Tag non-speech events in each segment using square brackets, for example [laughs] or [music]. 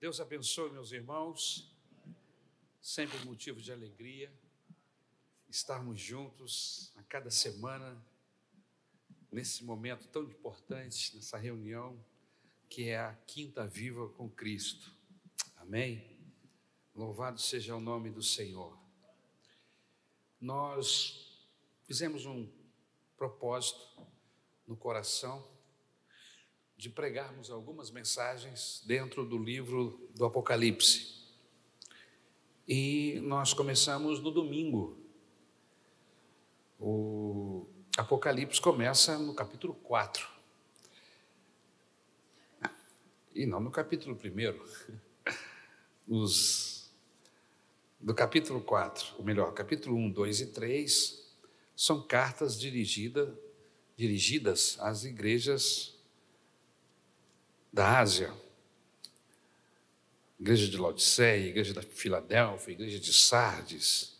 Deus abençoe, meus irmãos. Sempre motivo de alegria estarmos juntos a cada semana, nesse momento tão importante, nessa reunião, que é a Quinta Viva com Cristo. Amém? Louvado seja o nome do Senhor. Nós fizemos um propósito no coração de pregarmos algumas mensagens dentro do livro do Apocalipse. E nós começamos no domingo. O Apocalipse começa no capítulo 4. E não no capítulo 1. [laughs] Os do capítulo 4, ou melhor, capítulo 1, 2 e 3, são cartas dirigida, dirigidas às igrejas da Ásia, igreja de Laodiceia, igreja da Filadélfia, igreja de Sardes,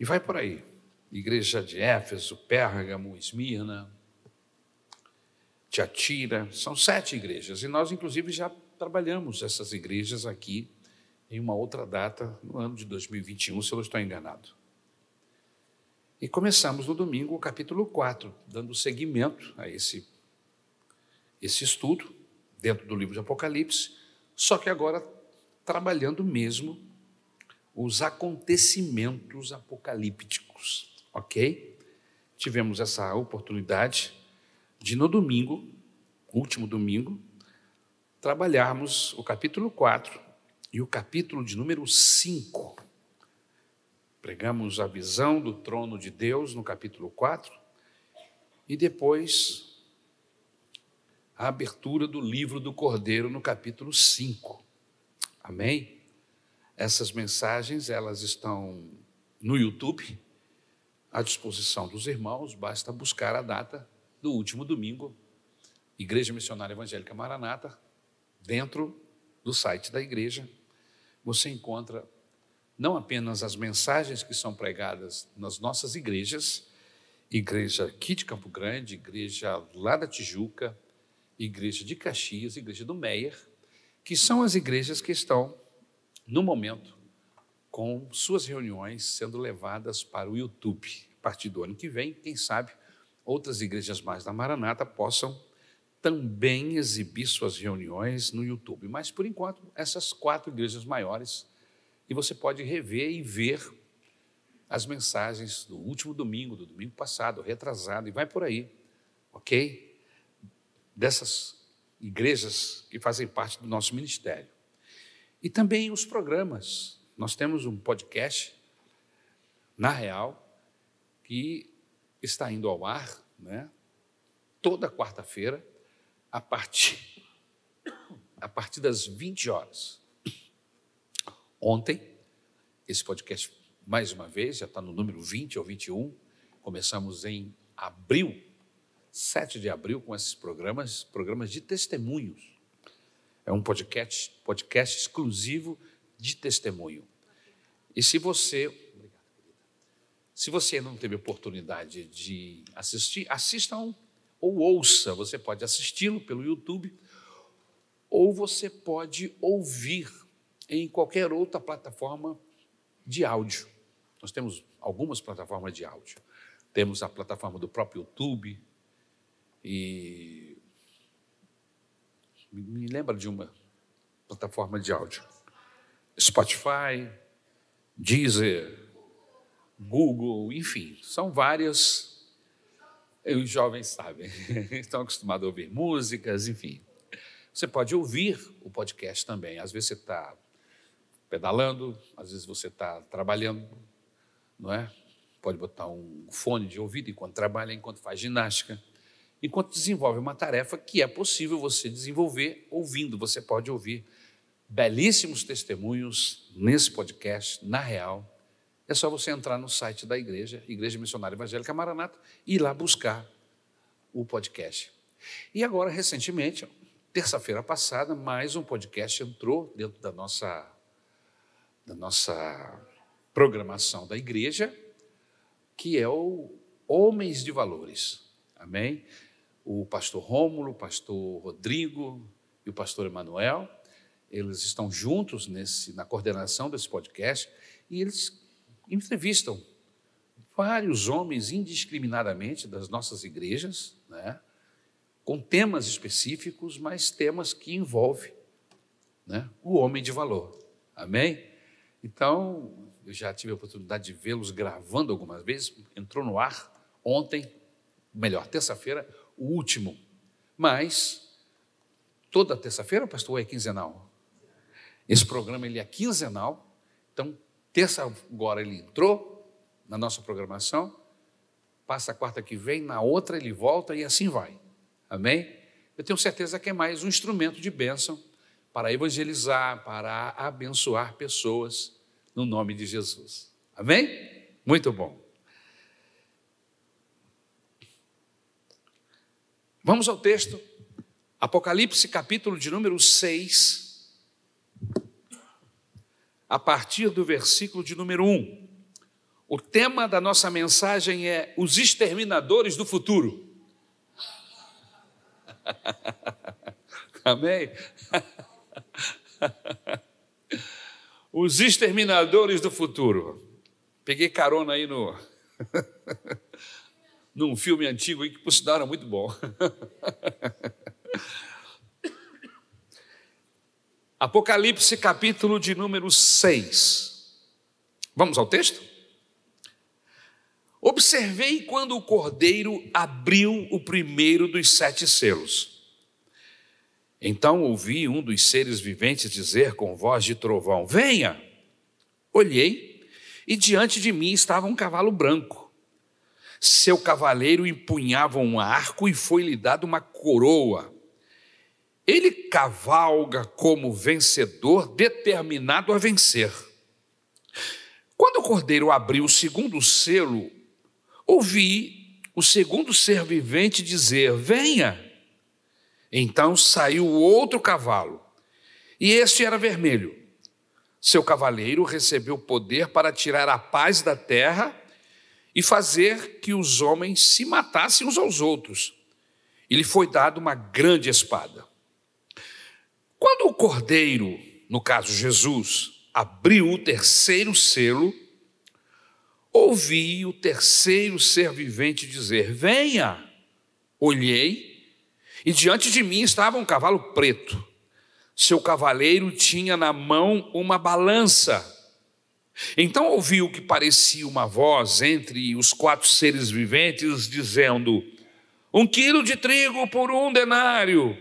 e vai por aí. Igreja de Éfeso, Pérgamo, Esmirna, Tiatira, são sete igrejas, e nós, inclusive, já trabalhamos essas igrejas aqui em uma outra data, no ano de 2021, se eu não estou enganado. E começamos no domingo o capítulo 4, dando seguimento a esse, esse estudo, dentro do livro de Apocalipse, só que agora trabalhando mesmo os acontecimentos apocalípticos, ok? Tivemos essa oportunidade de, no domingo, último domingo, trabalharmos o capítulo 4 e o capítulo de número 5. Pregamos a visão do trono de Deus no capítulo 4 e depois a abertura do livro do Cordeiro no capítulo 5. Amém? Essas mensagens, elas estão no YouTube, à disposição dos irmãos, basta buscar a data do último domingo, Igreja Missionária Evangélica Maranata, dentro do site da igreja, você encontra não apenas as mensagens que são pregadas nas nossas igrejas, igreja aqui de Campo Grande, igreja lá da Tijuca, Igreja de Caxias, Igreja do Meier, que são as igrejas que estão, no momento, com suas reuniões sendo levadas para o YouTube. A partir do ano que vem, quem sabe, outras igrejas mais da Maranata possam também exibir suas reuniões no YouTube. Mas, por enquanto, essas quatro igrejas maiores, e você pode rever e ver as mensagens do último domingo, do domingo passado, retrasado, e vai por aí, ok? Dessas igrejas que fazem parte do nosso ministério. E também os programas. Nós temos um podcast, na Real, que está indo ao ar né, toda quarta-feira, a partir, a partir das 20 horas. Ontem, esse podcast, mais uma vez, já está no número 20 ou 21, começamos em abril 7 de abril com esses programas, programas de testemunhos. É um podcast, podcast exclusivo de testemunho. E se você, se você não teve oportunidade de assistir, assistam ou ouça. Você pode assisti-lo pelo YouTube ou você pode ouvir em qualquer outra plataforma de áudio. Nós temos algumas plataformas de áudio. Temos a plataforma do próprio YouTube, e me lembra de uma plataforma de áudio. Spotify, Deezer, Google, enfim, são várias. Os jovens sabem, [laughs] estão acostumados a ouvir músicas, enfim. Você pode ouvir o podcast também. Às vezes você está pedalando, às vezes você está trabalhando, não é? Pode botar um fone de ouvido enquanto trabalha, enquanto faz ginástica enquanto desenvolve uma tarefa que é possível você desenvolver ouvindo. Você pode ouvir belíssimos testemunhos nesse podcast, na real. É só você entrar no site da igreja, Igreja Missionária Evangélica Maranata, e ir lá buscar o podcast. E agora, recentemente, terça-feira passada, mais um podcast entrou dentro da nossa, da nossa programação da igreja, que é o Homens de Valores. Amém? O pastor Rômulo, o pastor Rodrigo e o pastor Emanuel. eles estão juntos nesse, na coordenação desse podcast e eles entrevistam vários homens indiscriminadamente das nossas igrejas, né? com temas específicos, mas temas que envolvem né? o homem de valor. Amém? Então, eu já tive a oportunidade de vê-los gravando algumas vezes, entrou no ar ontem, melhor, terça-feira, o último. Mas, toda terça-feira, pastor, é quinzenal? Esse programa ele é quinzenal, então, terça agora ele entrou na nossa programação, passa a quarta que vem, na outra ele volta e assim vai. Amém? Eu tenho certeza que é mais um instrumento de bênção para evangelizar, para abençoar pessoas no nome de Jesus. Amém? Muito bom. Vamos ao texto, Apocalipse, capítulo de número 6, a partir do versículo de número 1. O tema da nossa mensagem é os exterminadores do futuro. [laughs] Amém? [laughs] Os exterminadores do futuro. Peguei carona aí no [laughs] num filme antigo aí que por sinal era muito bom. [laughs] Apocalipse capítulo de número 6. Vamos ao texto? Observei quando o cordeiro abriu o primeiro dos sete selos. Então ouvi um dos seres viventes dizer com voz de trovão: Venha! Olhei e diante de mim estava um cavalo branco. Seu cavaleiro empunhava um arco e foi-lhe dado uma coroa. Ele cavalga como vencedor, determinado a vencer. Quando o cordeiro abriu o segundo selo, ouvi o segundo ser vivente dizer: Venha. Então saiu outro cavalo, e este era vermelho. Seu cavaleiro recebeu poder para tirar a paz da terra e fazer que os homens se matassem uns aos outros. E lhe foi dado uma grande espada. Quando o cordeiro, no caso Jesus, abriu o terceiro selo, ouvi o terceiro ser vivente dizer: Venha. Olhei e diante de mim estava um cavalo preto. Seu cavaleiro tinha na mão uma balança. Então ouvi o que parecia uma voz entre os quatro seres viventes, dizendo: Um quilo de trigo por um denário,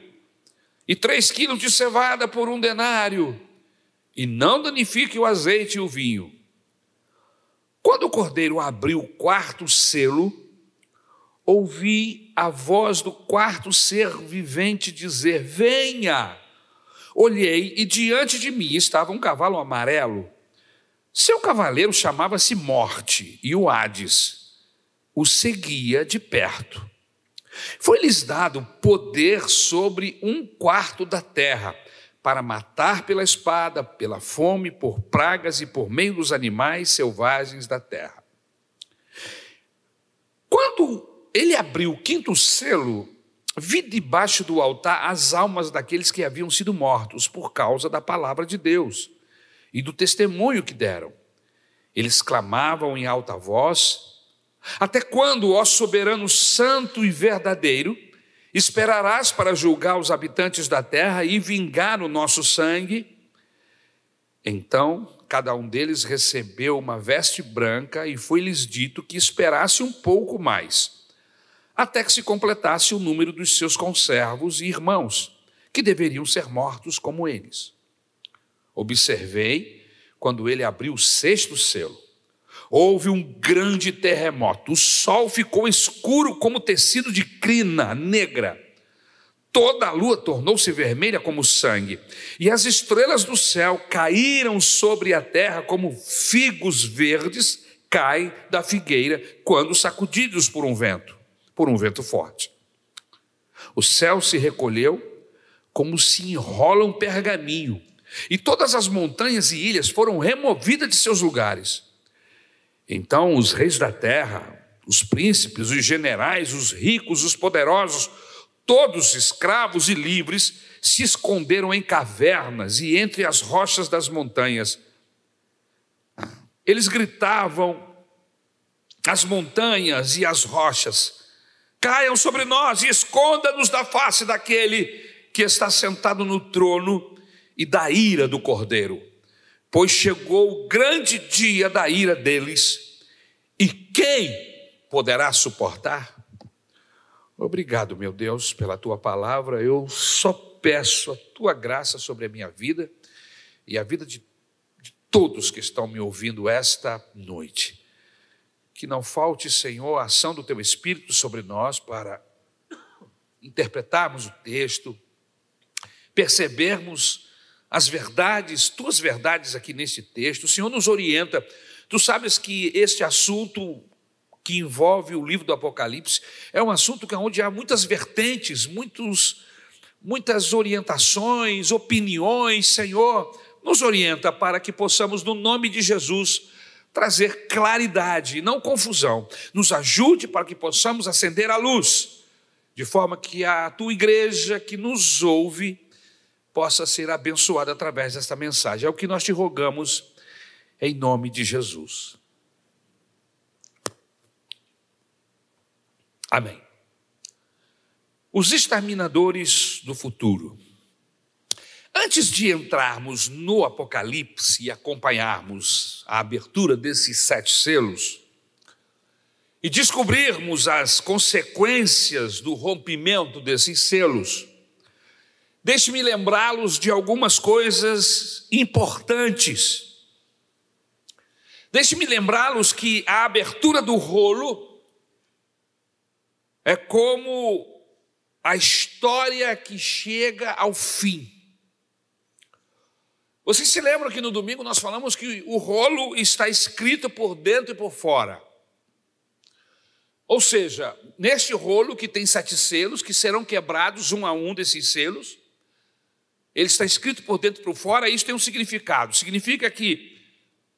e três quilos de cevada por um denário, e não danifique o azeite e o vinho. Quando o cordeiro abriu o quarto selo, ouvi a voz do quarto ser vivente dizer: Venha! Olhei e diante de mim estava um cavalo amarelo. Seu cavaleiro chamava-se Morte e o Hades o seguia de perto. Foi-lhes dado poder sobre um quarto da terra, para matar pela espada, pela fome, por pragas e por meio dos animais selvagens da terra. Quando ele abriu o quinto selo, vi debaixo do altar as almas daqueles que haviam sido mortos por causa da palavra de Deus e do testemunho que deram. Eles clamavam em alta voz: Até quando, ó soberano santo e verdadeiro, esperarás para julgar os habitantes da terra e vingar o nosso sangue? Então, cada um deles recebeu uma veste branca e foi-lhes dito que esperasse um pouco mais até que se completasse o número dos seus conservos e irmãos, que deveriam ser mortos como eles. Observei quando ele abriu o sexto selo. Houve um grande terremoto, o sol ficou escuro como tecido de crina negra. Toda a lua tornou-se vermelha como sangue, e as estrelas do céu caíram sobre a terra como figos verdes caem da figueira quando sacudidos por um vento por um vento forte. O céu se recolheu como se enrola um pergaminho, e todas as montanhas e ilhas foram removidas de seus lugares. Então os reis da terra, os príncipes, os generais, os ricos, os poderosos, todos escravos e livres, se esconderam em cavernas e entre as rochas das montanhas. Eles gritavam as montanhas e as rochas: caiam sobre nós e esconda-nos da face daquele que está sentado no trono e da ira do cordeiro, pois chegou o grande dia da ira deles, e quem poderá suportar? Obrigado, meu Deus, pela tua palavra. Eu só peço a tua graça sobre a minha vida e a vida de, de todos que estão me ouvindo esta noite. Que não falte, Senhor, a ação do teu Espírito sobre nós para interpretarmos o texto, percebermos as verdades, tuas verdades aqui nesse texto. O Senhor nos orienta. Tu sabes que este assunto que envolve o livro do Apocalipse, é um assunto é onde há muitas vertentes, muitos, muitas orientações, opiniões. Senhor, nos orienta para que possamos, no nome de Jesus, trazer claridade, não confusão. Nos ajude para que possamos acender a luz, de forma que a tua igreja que nos ouve possa ser abençoada através desta mensagem. É o que nós te rogamos em nome de Jesus. Amém. Os exterminadores do futuro. Antes de entrarmos no Apocalipse e acompanharmos a abertura desses sete selos e descobrirmos as consequências do rompimento desses selos, deixe-me lembrá-los de algumas coisas importantes. Deixe-me lembrá-los que a abertura do rolo é como a história que chega ao fim. Vocês se lembram que no domingo nós falamos que o rolo está escrito por dentro e por fora. Ou seja, neste rolo que tem sete selos, que serão quebrados um a um desses selos, ele está escrito por dentro por fora, isso tem um significado. Significa que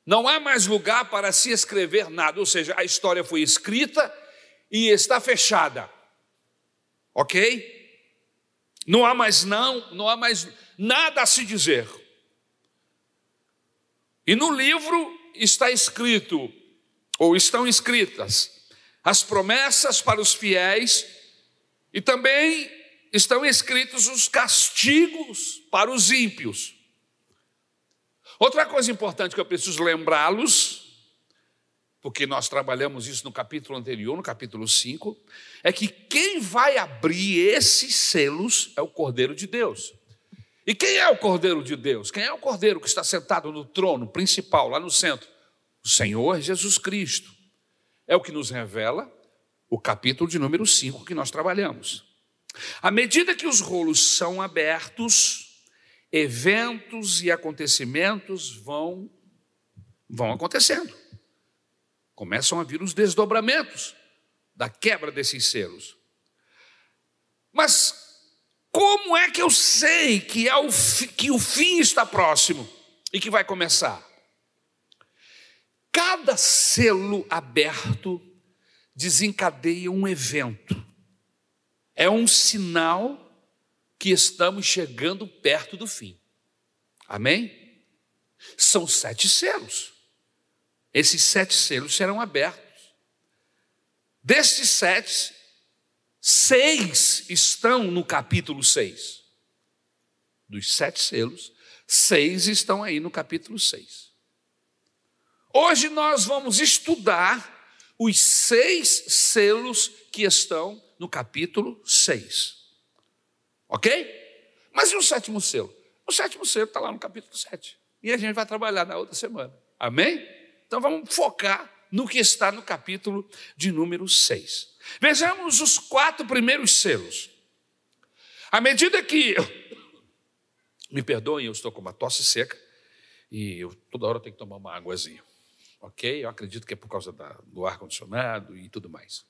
não há mais lugar para se escrever nada, ou seja, a história foi escrita e está fechada. Ok? Não há mais não, não há mais nada a se dizer. E no livro está escrito, ou estão escritas, as promessas para os fiéis e também estão escritos os castigos para os ímpios. Outra coisa importante que eu preciso lembrá-los porque nós trabalhamos isso no capítulo anterior, no capítulo 5, é que quem vai abrir esses selos é o Cordeiro de Deus. E quem é o Cordeiro de Deus? Quem é o Cordeiro que está sentado no trono principal, lá no centro? O Senhor Jesus Cristo. É o que nos revela o capítulo de número 5 que nós trabalhamos. À medida que os rolos são abertos, eventos e acontecimentos vão, vão acontecendo começam a vir os desdobramentos da quebra desses selos. Mas como é que eu sei que, é o, que o fim está próximo e que vai começar? Cada selo aberto desencadeia um evento. É um sinal que estamos chegando perto do fim. Amém? São sete selos. Esses sete selos serão abertos. Destes sete, seis estão no capítulo 6. Dos sete selos, seis estão aí no capítulo 6. Hoje nós vamos estudar os seis selos que estão no capítulo 6. Ok? Mas e o sétimo selo? O sétimo selo está lá no capítulo 7. E a gente vai trabalhar na outra semana. Amém? Então vamos focar no que está no capítulo de número 6. Vejamos os quatro primeiros selos. À medida que. [laughs] Me perdoem, eu estou com uma tosse seca e eu toda hora tenho que tomar uma águazinha. Ok? Eu acredito que é por causa da, do ar-condicionado e tudo mais.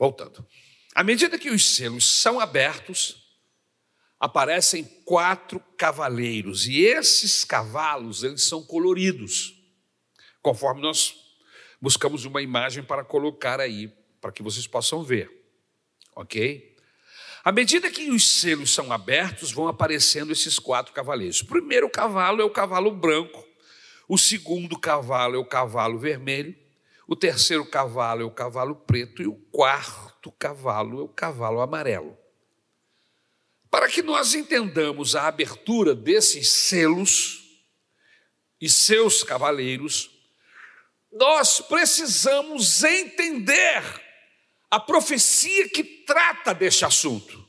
Voltando. À medida que os selos são abertos, aparecem quatro cavaleiros e esses cavalos eles são coloridos conforme nós buscamos uma imagem para colocar aí, para que vocês possam ver. Ok? À medida que os selos são abertos, vão aparecendo esses quatro cavaleiros. O primeiro cavalo é o cavalo branco, o segundo cavalo é o cavalo vermelho, o terceiro cavalo é o cavalo preto e o quarto cavalo é o cavalo amarelo. Para que nós entendamos a abertura desses selos e seus cavaleiros, nós precisamos entender a profecia que trata deste assunto.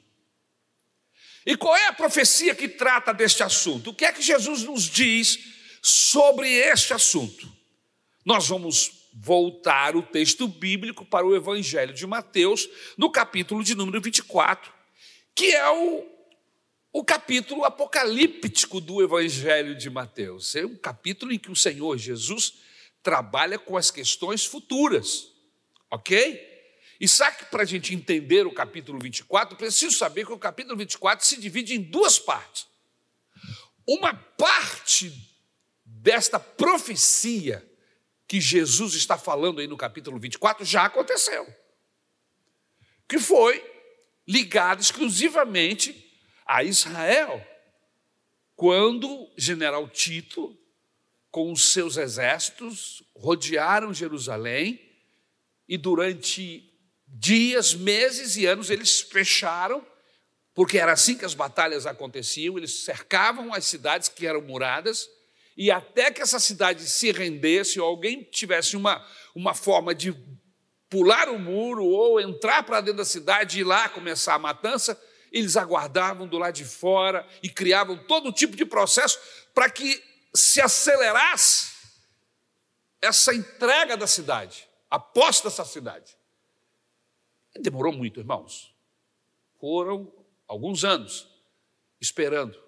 E qual é a profecia que trata deste assunto? O que é que Jesus nos diz sobre este assunto? Nós vamos voltar o texto bíblico para o Evangelho de Mateus, no capítulo de número 24, que é o, o capítulo apocalíptico do Evangelho de Mateus. É um capítulo em que o Senhor Jesus trabalha com as questões futuras, ok? E sabe que para a gente entender o capítulo 24, preciso saber que o capítulo 24 se divide em duas partes. Uma parte desta profecia que Jesus está falando aí no capítulo 24 já aconteceu. Que foi ligado exclusivamente a Israel. Quando general Tito, com os seus exércitos, rodearam Jerusalém e durante dias, meses e anos eles fecharam, porque era assim que as batalhas aconteciam, eles cercavam as cidades que eram muradas, e até que essa cidade se rendesse, ou alguém tivesse uma, uma forma de pular o muro ou entrar para dentro da cidade e ir lá começar a matança, eles aguardavam do lado de fora e criavam todo tipo de processo para que se acelerasse essa entrega da cidade, a posse dessa cidade. Demorou muito, irmãos. Foram alguns anos esperando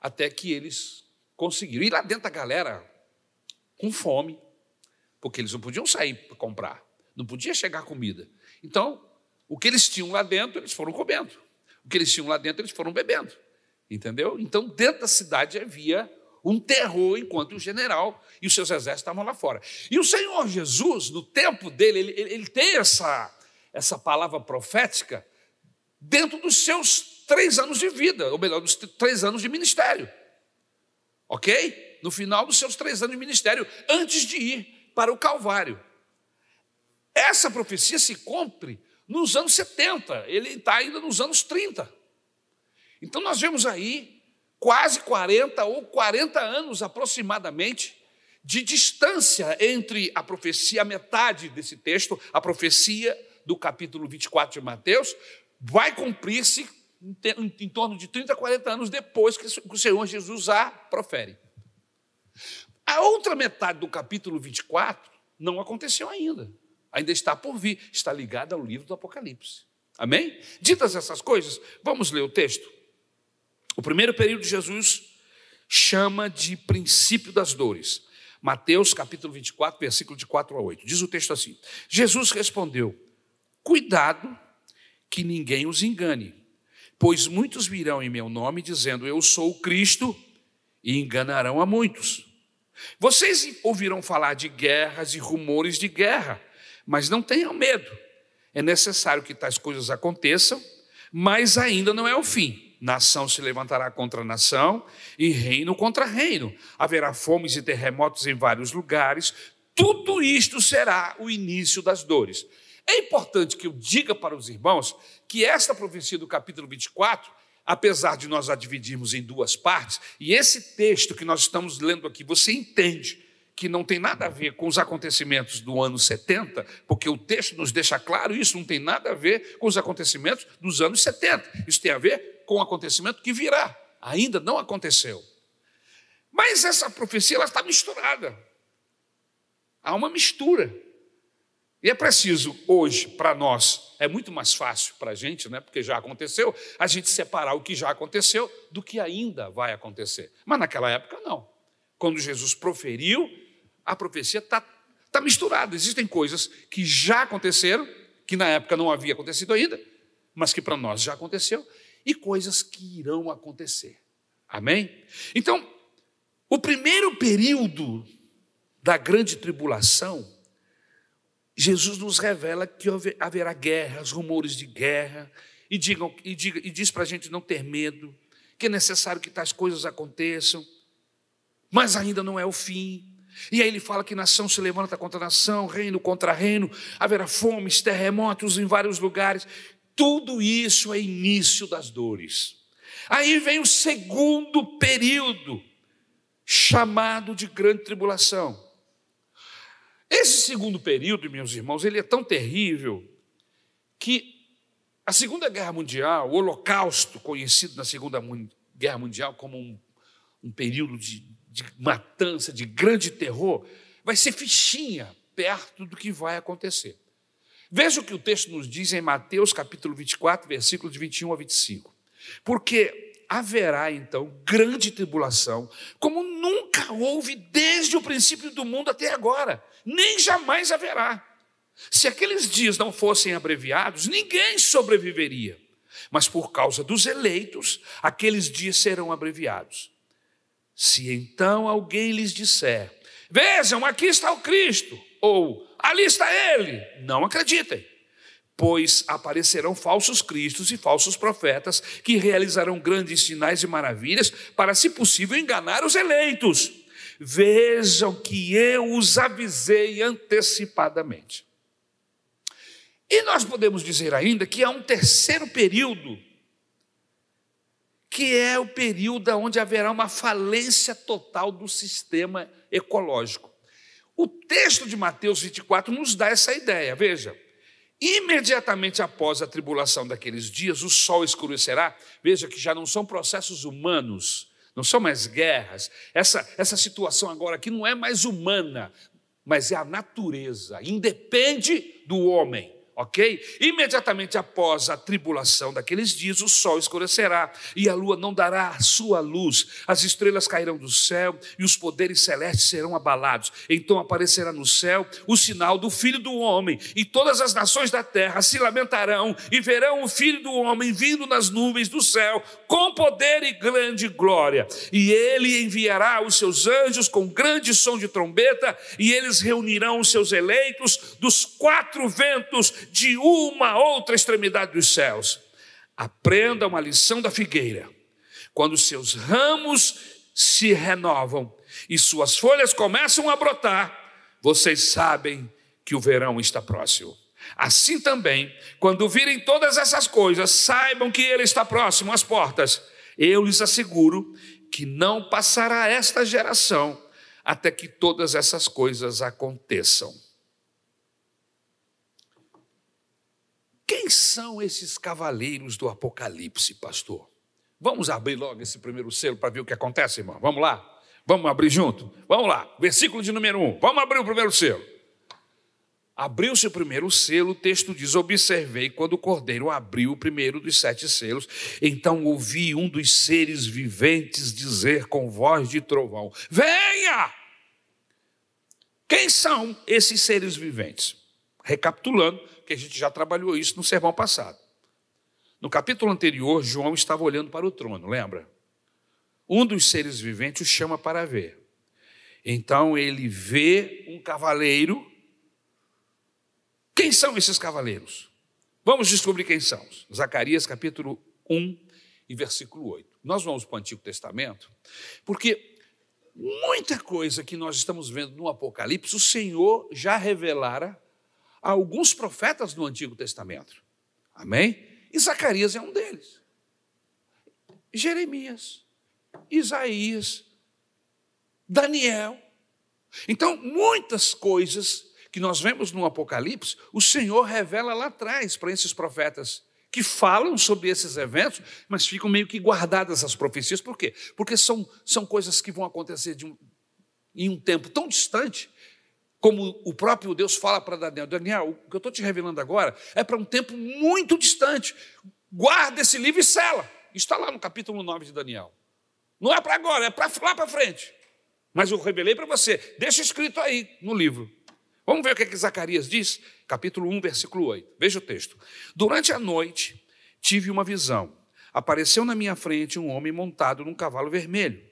até que eles conseguiram. E lá dentro a galera com fome, porque eles não podiam sair para comprar, não podia chegar comida. Então, o que eles tinham lá dentro, eles foram comendo. O que eles tinham lá dentro, eles foram bebendo. Entendeu? Então, dentro da cidade havia um terror enquanto o general e os seus exércitos estavam lá fora. E o Senhor Jesus, no tempo dele, ele, ele tem essa, essa palavra profética dentro dos seus três anos de vida, ou melhor, dos três anos de ministério. Ok? No final dos seus três anos de ministério, antes de ir para o Calvário. Essa profecia se cumpre nos anos 70, ele está ainda nos anos 30. Então nós vemos aí quase 40 ou 40 anos aproximadamente de distância entre a profecia, a metade desse texto, a profecia do capítulo 24 de Mateus, vai cumprir-se em, torno de 30, 40 anos depois que o Senhor Jesus a profere. A outra metade do capítulo 24 não aconteceu ainda. Ainda está por vir, está ligada ao livro do Apocalipse. Amém? Ditas essas coisas, vamos ler o texto. O primeiro período de Jesus chama de princípio das dores. Mateus capítulo 24, versículo de 4 a 8. Diz o texto assim: Jesus respondeu: Cuidado que ninguém os engane, pois muitos virão em meu nome dizendo: Eu sou o Cristo, e enganarão a muitos. Vocês ouvirão falar de guerras e rumores de guerra, mas não tenham medo. É necessário que tais coisas aconteçam, mas ainda não é o fim. Nação se levantará contra nação e reino contra reino. Haverá fomes e terremotos em vários lugares. Tudo isto será o início das dores. É importante que eu diga para os irmãos que esta profecia do capítulo 24, apesar de nós a dividirmos em duas partes, e esse texto que nós estamos lendo aqui, você entende que não tem nada a ver com os acontecimentos do ano 70, porque o texto nos deixa claro isso, não tem nada a ver com os acontecimentos dos anos 70. Isso tem a ver com o acontecimento que virá. Ainda não aconteceu. Mas essa profecia ela está misturada. Há uma mistura. E é preciso, hoje, para nós, é muito mais fácil para a gente, né, porque já aconteceu, a gente separar o que já aconteceu do que ainda vai acontecer. Mas naquela época, não. Quando Jesus proferiu, a profecia está tá misturada. Existem coisas que já aconteceram, que na época não havia acontecido ainda, mas que para nós já aconteceu, e coisas que irão acontecer. Amém? Então, o primeiro período da grande tribulação Jesus nos revela que haverá guerras, rumores de guerra, e, digam, e, diga, e diz para a gente não ter medo, que é necessário que tais coisas aconteçam, mas ainda não é o fim. E aí ele fala que nação se levanta contra nação, reino contra reino, haverá fomes, terremotos em vários lugares. Tudo isso é início das dores. Aí vem o segundo período, chamado de grande tribulação. Esse segundo período, meus irmãos, ele é tão terrível que a Segunda Guerra Mundial, o Holocausto, conhecido na Segunda Guerra Mundial como um, um período de, de matança, de grande terror, vai ser fichinha perto do que vai acontecer. Veja o que o texto nos diz em Mateus capítulo 24, versículos de 21 a 25. Porque haverá então grande tribulação, como nunca houve desde o princípio do mundo até agora, nem jamais haverá. Se aqueles dias não fossem abreviados, ninguém sobreviveria. Mas por causa dos eleitos, aqueles dias serão abreviados. Se então alguém lhes disser: Vejam, aqui está o Cristo, ou ali está ele, não acreditem pois aparecerão falsos cristos e falsos profetas que realizarão grandes sinais e maravilhas para, se possível, enganar os eleitos. Vejam que eu os avisei antecipadamente. E nós podemos dizer ainda que há um terceiro período, que é o período onde haverá uma falência total do sistema ecológico. O texto de Mateus 24 nos dá essa ideia. Veja, Imediatamente após a tribulação daqueles dias, o sol escurecerá. Veja que já não são processos humanos, não são mais guerras. Essa, essa situação agora aqui não é mais humana, mas é a natureza, independe do homem ok? Imediatamente após a tribulação daqueles dias, o sol escurecerá e a lua não dará sua luz, as estrelas cairão do céu e os poderes celestes serão abalados. Então aparecerá no céu o sinal do Filho do Homem, e todas as nações da terra se lamentarão e verão o Filho do Homem vindo nas nuvens do céu com poder e grande glória. E ele enviará os seus anjos com grande som de trombeta, e eles reunirão os seus eleitos dos quatro ventos de uma outra extremidade dos céus. Aprenda uma lição da figueira. Quando seus ramos se renovam e suas folhas começam a brotar, vocês sabem que o verão está próximo. Assim também, quando virem todas essas coisas, saibam que ele está próximo às portas. Eu lhes asseguro que não passará esta geração até que todas essas coisas aconteçam. Quem são esses cavaleiros do Apocalipse, pastor? Vamos abrir logo esse primeiro selo para ver o que acontece, irmão. Vamos lá? Vamos abrir junto? Vamos lá. Versículo de número 1. Vamos abrir o primeiro selo. Abriu-se o primeiro selo, o texto diz: Observei quando o cordeiro abriu o primeiro dos sete selos. Então ouvi um dos seres viventes dizer com voz de trovão: Venha! Quem são esses seres viventes? Recapitulando, que a gente já trabalhou isso no sermão passado. No capítulo anterior, João estava olhando para o trono, lembra? Um dos seres viventes o chama para ver. Então ele vê um cavaleiro. Quem são esses cavaleiros? Vamos descobrir quem são. Zacarias capítulo 1 e versículo 8. Nós vamos para o Antigo Testamento, porque muita coisa que nós estamos vendo no Apocalipse, o Senhor já revelara a alguns profetas do Antigo Testamento. Amém? E Zacarias é um deles. Jeremias, Isaías, Daniel. Então, muitas coisas que nós vemos no Apocalipse, o Senhor revela lá atrás para esses profetas que falam sobre esses eventos, mas ficam meio que guardadas as profecias. Por quê? Porque são, são coisas que vão acontecer um, em um tempo tão distante como o próprio Deus fala para Daniel: Daniel, o que eu estou te revelando agora é para um tempo muito distante. Guarda esse livro e sela. Está lá no capítulo 9 de Daniel. Não é para agora, é para lá para frente. Mas eu revelei para você. Deixa escrito aí no livro. Vamos ver o que, é que Zacarias diz? Capítulo 1, versículo 8. Veja o texto. Durante a noite tive uma visão. Apareceu na minha frente um homem montado num cavalo vermelho.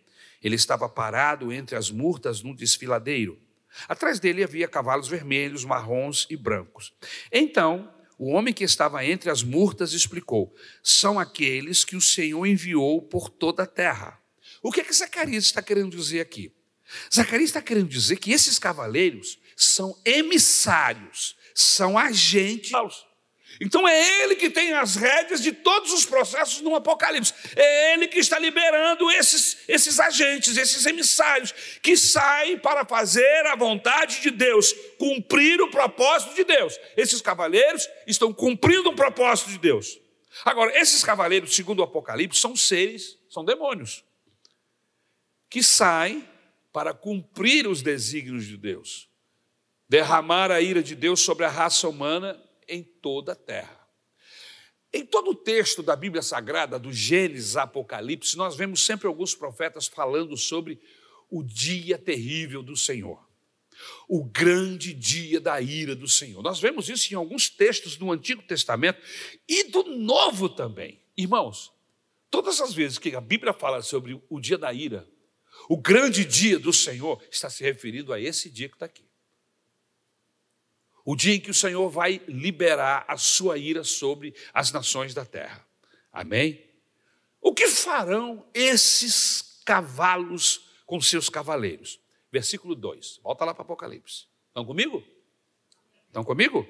Ele estava parado entre as murtas num desfiladeiro. Atrás dele havia cavalos vermelhos, marrons e brancos. Então O homem que estava entre as murtas explicou: são aqueles que o Senhor enviou por toda a terra. O que é que Zacarias está querendo dizer aqui? Zacarias está querendo dizer que esses cavaleiros são emissários, são agentes. Então é ele que tem as rédeas de todos os processos no Apocalipse. É ele que está liberando esses, esses agentes, esses emissários, que saem para fazer a vontade de Deus, cumprir o propósito de Deus. Esses cavaleiros estão cumprindo o propósito de Deus. Agora, esses cavaleiros, segundo o Apocalipse, são seres, são demônios, que saem para cumprir os desígnios de Deus, derramar a ira de Deus sobre a raça humana em toda a terra. Em todo o texto da Bíblia Sagrada, do Gênesis Apocalipse, nós vemos sempre alguns profetas falando sobre o dia terrível do Senhor, o grande dia da ira do Senhor. Nós vemos isso em alguns textos do Antigo Testamento e do Novo também. Irmãos, todas as vezes que a Bíblia fala sobre o dia da ira, o grande dia do Senhor, está se referindo a esse dia que está aqui. O dia em que o Senhor vai liberar a sua ira sobre as nações da terra. Amém? O que farão esses cavalos com seus cavaleiros? Versículo 2. Volta lá para Apocalipse. Estão comigo? Estão comigo?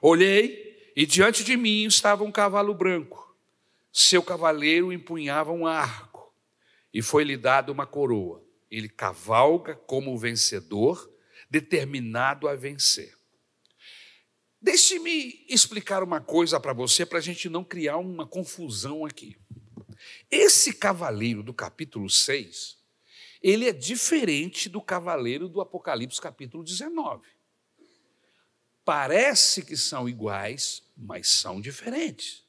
Olhei e diante de mim estava um cavalo branco. Seu cavaleiro empunhava um arco e foi-lhe dado uma coroa. Ele cavalga como vencedor, determinado a vencer. Deixe-me explicar uma coisa para você, para a gente não criar uma confusão aqui. Esse cavaleiro do capítulo 6, ele é diferente do cavaleiro do Apocalipse capítulo 19. Parece que são iguais, mas são diferentes.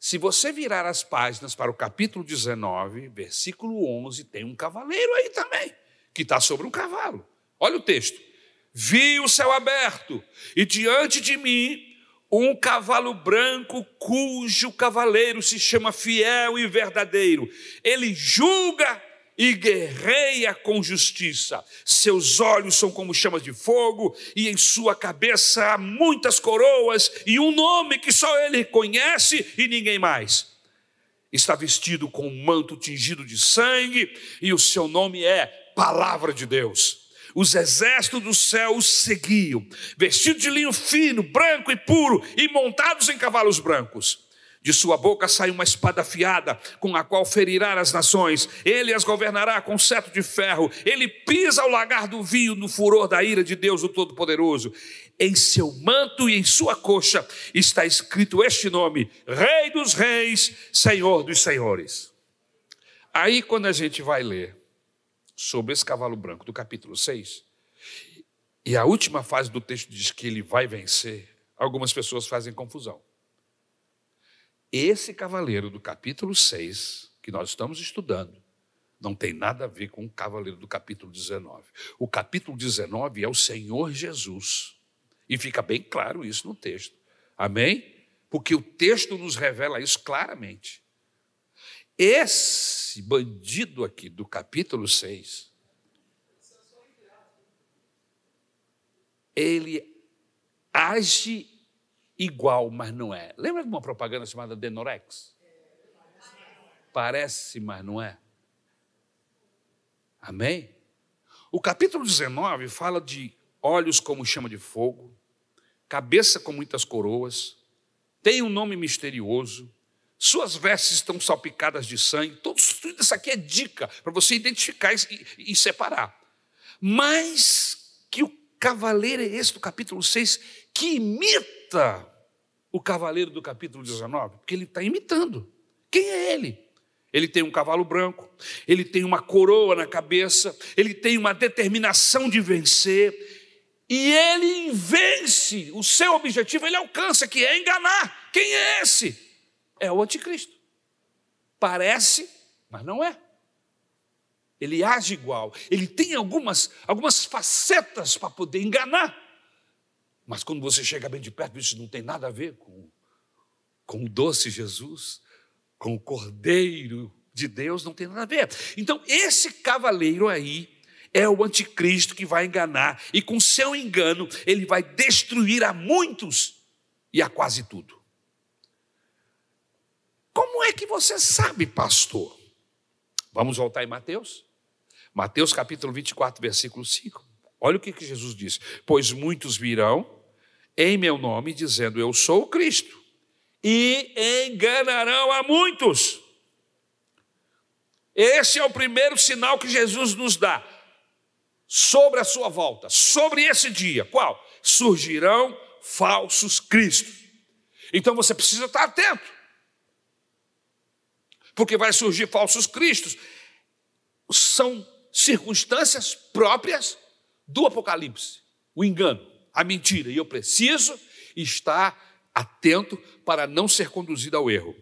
Se você virar as páginas para o capítulo 19, versículo 11, tem um cavaleiro aí também, que está sobre um cavalo. Olha o texto vi o céu aberto e diante de mim um cavalo branco cujo cavaleiro se chama fiel e verdadeiro. Ele julga e guerreia com justiça. Seus olhos são como chamas de fogo, e em sua cabeça há muitas coroas e um nome que só ele conhece e ninguém mais. Está vestido com um manto tingido de sangue, e o seu nome é Palavra de Deus. Os exércitos do céu os seguiam, vestidos de linho fino, branco e puro, e montados em cavalos brancos. De sua boca sai uma espada afiada, com a qual ferirá as nações. Ele as governará com cetro de ferro. Ele pisa o lagar do vinho no furor da ira de Deus, o Todo-Poderoso. Em seu manto e em sua coxa está escrito este nome: Rei dos Reis, Senhor dos Senhores. Aí, quando a gente vai ler sobre esse cavalo branco, do capítulo 6, e a última fase do texto diz que ele vai vencer, algumas pessoas fazem confusão. Esse cavaleiro do capítulo 6, que nós estamos estudando, não tem nada a ver com o cavaleiro do capítulo 19. O capítulo 19 é o Senhor Jesus. E fica bem claro isso no texto. Amém? Porque o texto nos revela isso claramente. Esse bandido aqui do capítulo 6, ele age igual, mas não é. Lembra de uma propaganda chamada Denorex? Parece, mas não é. Amém? O capítulo 19 fala de olhos como chama de fogo, cabeça com muitas coroas, tem um nome misterioso, suas vestes estão salpicadas de sangue. Tudo, tudo isso aqui é dica para você identificar e, e, separar. Mas que o cavaleiro é esse do capítulo 6 que imita o cavaleiro do capítulo 19? Porque ele está imitando. Quem é ele? Ele tem um cavalo branco, ele tem uma coroa na cabeça, ele tem uma determinação de vencer, e ele vence o seu objetivo, ele alcança, que é enganar. Quem é esse? É o anticristo. Parece, mas não é. Ele age igual, ele tem algumas, algumas facetas para poder enganar. Mas quando você chega bem de perto, isso não tem nada a ver com, com o doce Jesus, com o Cordeiro de Deus, não tem nada a ver. Então, esse cavaleiro aí é o anticristo que vai enganar, e com seu engano, ele vai destruir a muitos e a quase tudo. Como é que você sabe, pastor? Vamos voltar em Mateus? Mateus capítulo 24, versículo 5. Olha o que, que Jesus diz: Pois muitos virão em meu nome, dizendo: Eu sou o Cristo, e enganarão a muitos. Esse é o primeiro sinal que Jesus nos dá sobre a sua volta, sobre esse dia. Qual? Surgirão falsos cristos. Então você precisa estar atento. Porque vai surgir falsos cristos. São circunstâncias próprias do Apocalipse. O engano, a mentira. E eu preciso estar atento para não ser conduzido ao erro.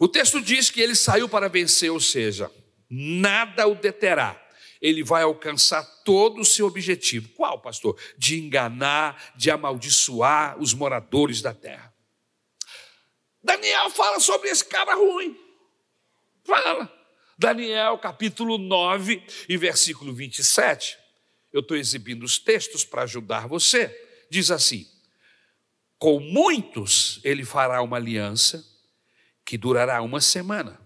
O texto diz que ele saiu para vencer, ou seja, nada o deterá. Ele vai alcançar todo o seu objetivo. Qual, pastor? De enganar, de amaldiçoar os moradores da terra. Daniel fala sobre esse cabra ruim. Fala. Daniel capítulo 9 e versículo 27. Eu estou exibindo os textos para ajudar você. Diz assim: Com muitos ele fará uma aliança que durará uma semana.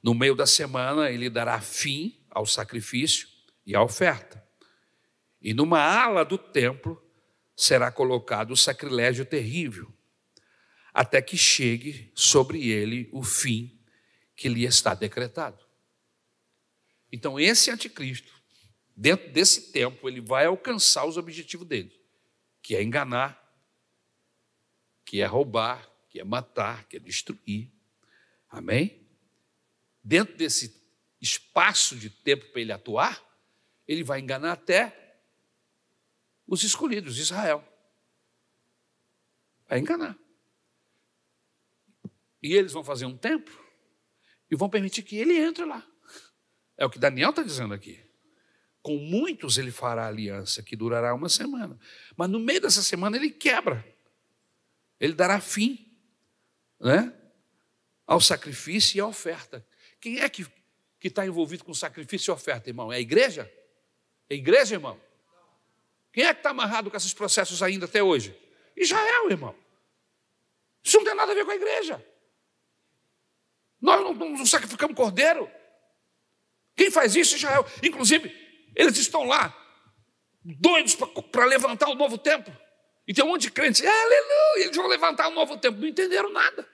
No meio da semana ele dará fim ao sacrifício e à oferta. E numa ala do templo será colocado o sacrilégio terrível, até que chegue sobre ele o fim que lhe está decretado. Então, esse anticristo, dentro desse tempo, ele vai alcançar os objetivos dele, que é enganar, que é roubar, que é matar, que é destruir. Amém? Dentro desse espaço de tempo para ele atuar, ele vai enganar até os escolhidos Israel. Vai enganar. E eles vão fazer um templo e vão permitir que ele entre lá. É o que Daniel está dizendo aqui. Com muitos ele fará aliança, que durará uma semana. Mas no meio dessa semana ele quebra. Ele dará fim né, ao sacrifício e à oferta. Quem é que está envolvido com sacrifício e oferta, irmão? É a igreja? É a igreja, irmão? Quem é que está amarrado com esses processos ainda até hoje? Israel, irmão. Isso não tem nada a ver com a igreja. Nós não, não sacrificamos cordeiro. Quem faz isso? Israel. Inclusive, eles estão lá, doidos para levantar o novo templo. E tem um monte de crentes, aleluia, eles vão levantar o novo templo. Não entenderam nada.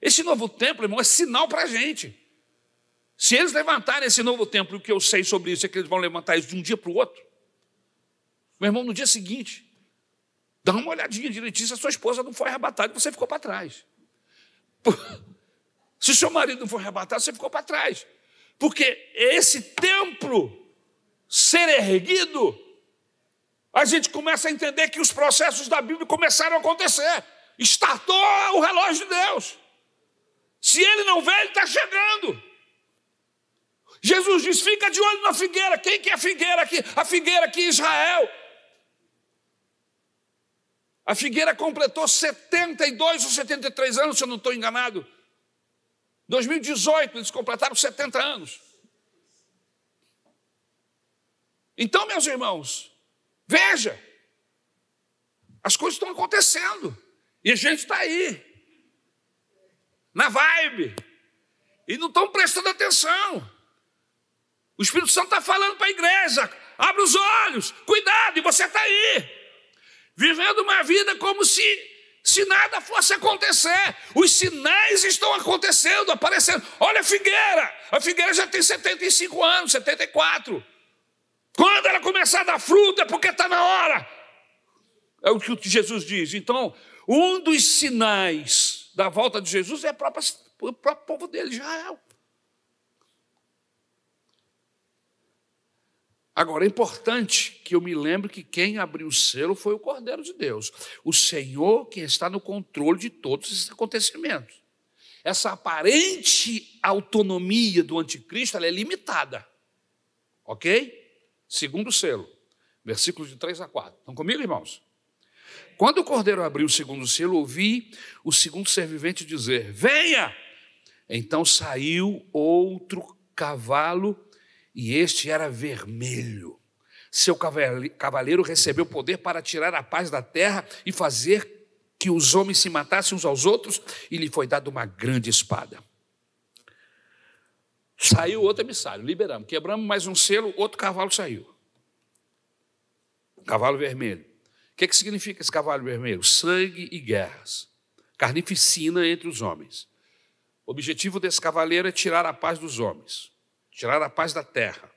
Esse novo templo, irmão, é sinal para a gente. Se eles levantarem esse novo templo, o que eu sei sobre isso é que eles vão levantar isso de um dia para o outro. Meu irmão, no dia seguinte, dá uma olhadinha direitinho se a sua esposa não foi arrebatada e você ficou para trás. Se seu marido não foi arrebatado, você ficou para trás. Porque esse templo ser erguido, a gente começa a entender que os processos da Bíblia começaram a acontecer. Startou o relógio de Deus. Se ele não vê, ele está chegando. Jesus diz: fica de olho na figueira. Quem que é a figueira aqui? A figueira aqui em Israel. A figueira completou 72 ou 73 anos, se eu não estou enganado. 2018, eles completaram 70 anos. Então, meus irmãos, veja, as coisas estão acontecendo, e a gente está aí, na vibe, e não estão prestando atenção. O Espírito Santo está falando para a igreja: abre os olhos, cuidado, e você está aí, vivendo uma vida como se se nada fosse acontecer. Os sinais estão acontecendo, aparecendo. Olha a figueira, a figueira já tem 75 anos, 74. Quando ela começar a dar fruta, é porque está na hora. É o que Jesus diz. Então, um dos sinais da volta de Jesus é o próprio, o próprio povo dele, Israel. Agora, é importante que eu me lembre que quem abriu o selo foi o Cordeiro de Deus, o Senhor que está no controle de todos esses acontecimentos. Essa aparente autonomia do anticristo é limitada. Ok? Segundo selo, versículos de 3 a 4. Estão comigo, irmãos? Quando o cordeiro abriu o segundo selo, ouvi o segundo ser vivente dizer: Venha! Então saiu outro cavalo e este era vermelho. Seu cavaleiro recebeu poder para tirar a paz da terra e fazer que os homens se matassem uns aos outros, e lhe foi dada uma grande espada. Saiu outro emissário, liberamos, quebramos mais um selo, outro cavalo saiu. Cavalo vermelho. O que, que significa esse cavalo vermelho? Sangue e guerras, carnificina entre os homens. O objetivo desse cavaleiro é tirar a paz dos homens, tirar a paz da terra,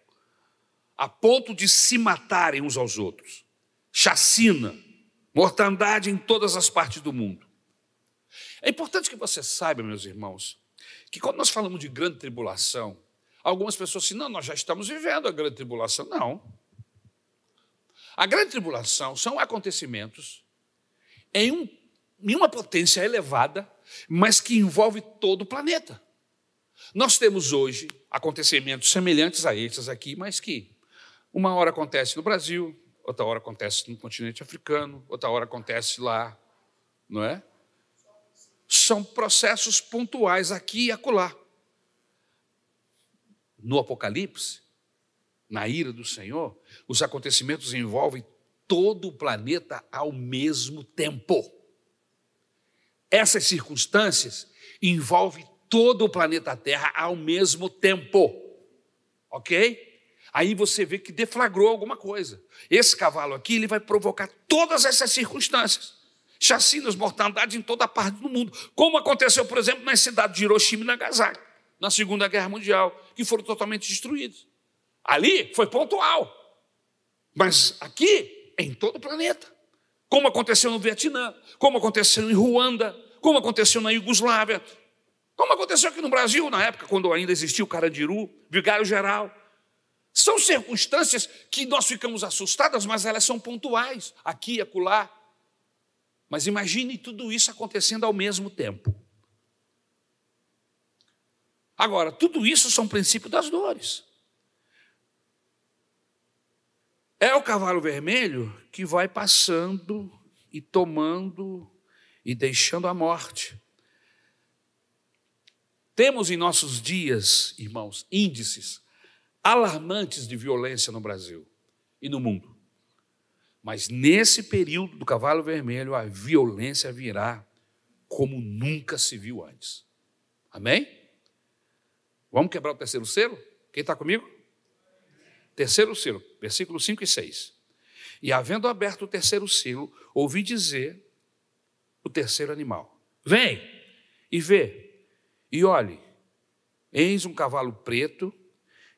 a ponto de se matarem uns aos outros. Chacina, mortandade em todas as partes do mundo. É importante que você saiba, meus irmãos, que quando nós falamos de grande tribulação, algumas pessoas dizem, não, nós já estamos vivendo a grande tribulação. Não. A grande tribulação são acontecimentos em, um, em uma potência elevada, mas que envolve todo o planeta. Nós temos hoje acontecimentos semelhantes a esses aqui, mas que uma hora acontece no Brasil, outra hora acontece no continente africano, outra hora acontece lá, não é? São processos pontuais aqui e acolá. No Apocalipse, na ira do Senhor, os acontecimentos envolvem todo o planeta ao mesmo tempo. Essas circunstâncias envolvem todo o planeta Terra ao mesmo tempo. Ok? Aí você vê que deflagrou alguma coisa. Esse cavalo aqui, ele vai provocar todas essas circunstâncias. Chacinas, mortandade em toda parte do mundo. Como aconteceu, por exemplo, nas cidades de Hiroshima e Nagasaki, na Segunda Guerra Mundial, que foram totalmente destruídos. Ali foi pontual. Mas aqui em todo o planeta. Como aconteceu no Vietnã, como aconteceu em Ruanda, como aconteceu na Iugoslávia, como aconteceu aqui no Brasil, na época, quando ainda existia o Carandiru, vigário geral. São circunstâncias que nós ficamos assustadas, mas elas são pontuais, aqui e acolá. Mas imagine tudo isso acontecendo ao mesmo tempo. Agora, tudo isso são princípios das dores. É o cavalo vermelho que vai passando e tomando e deixando a morte. Temos em nossos dias, irmãos, índices alarmantes de violência no Brasil e no mundo. Mas nesse período do cavalo vermelho, a violência virá como nunca se viu antes. Amém? Vamos quebrar o terceiro selo? Quem está comigo? Terceiro selo, versículos 5 e 6. E havendo aberto o terceiro selo, ouvi dizer o terceiro animal: Vem e vê, e olhe, eis um cavalo preto,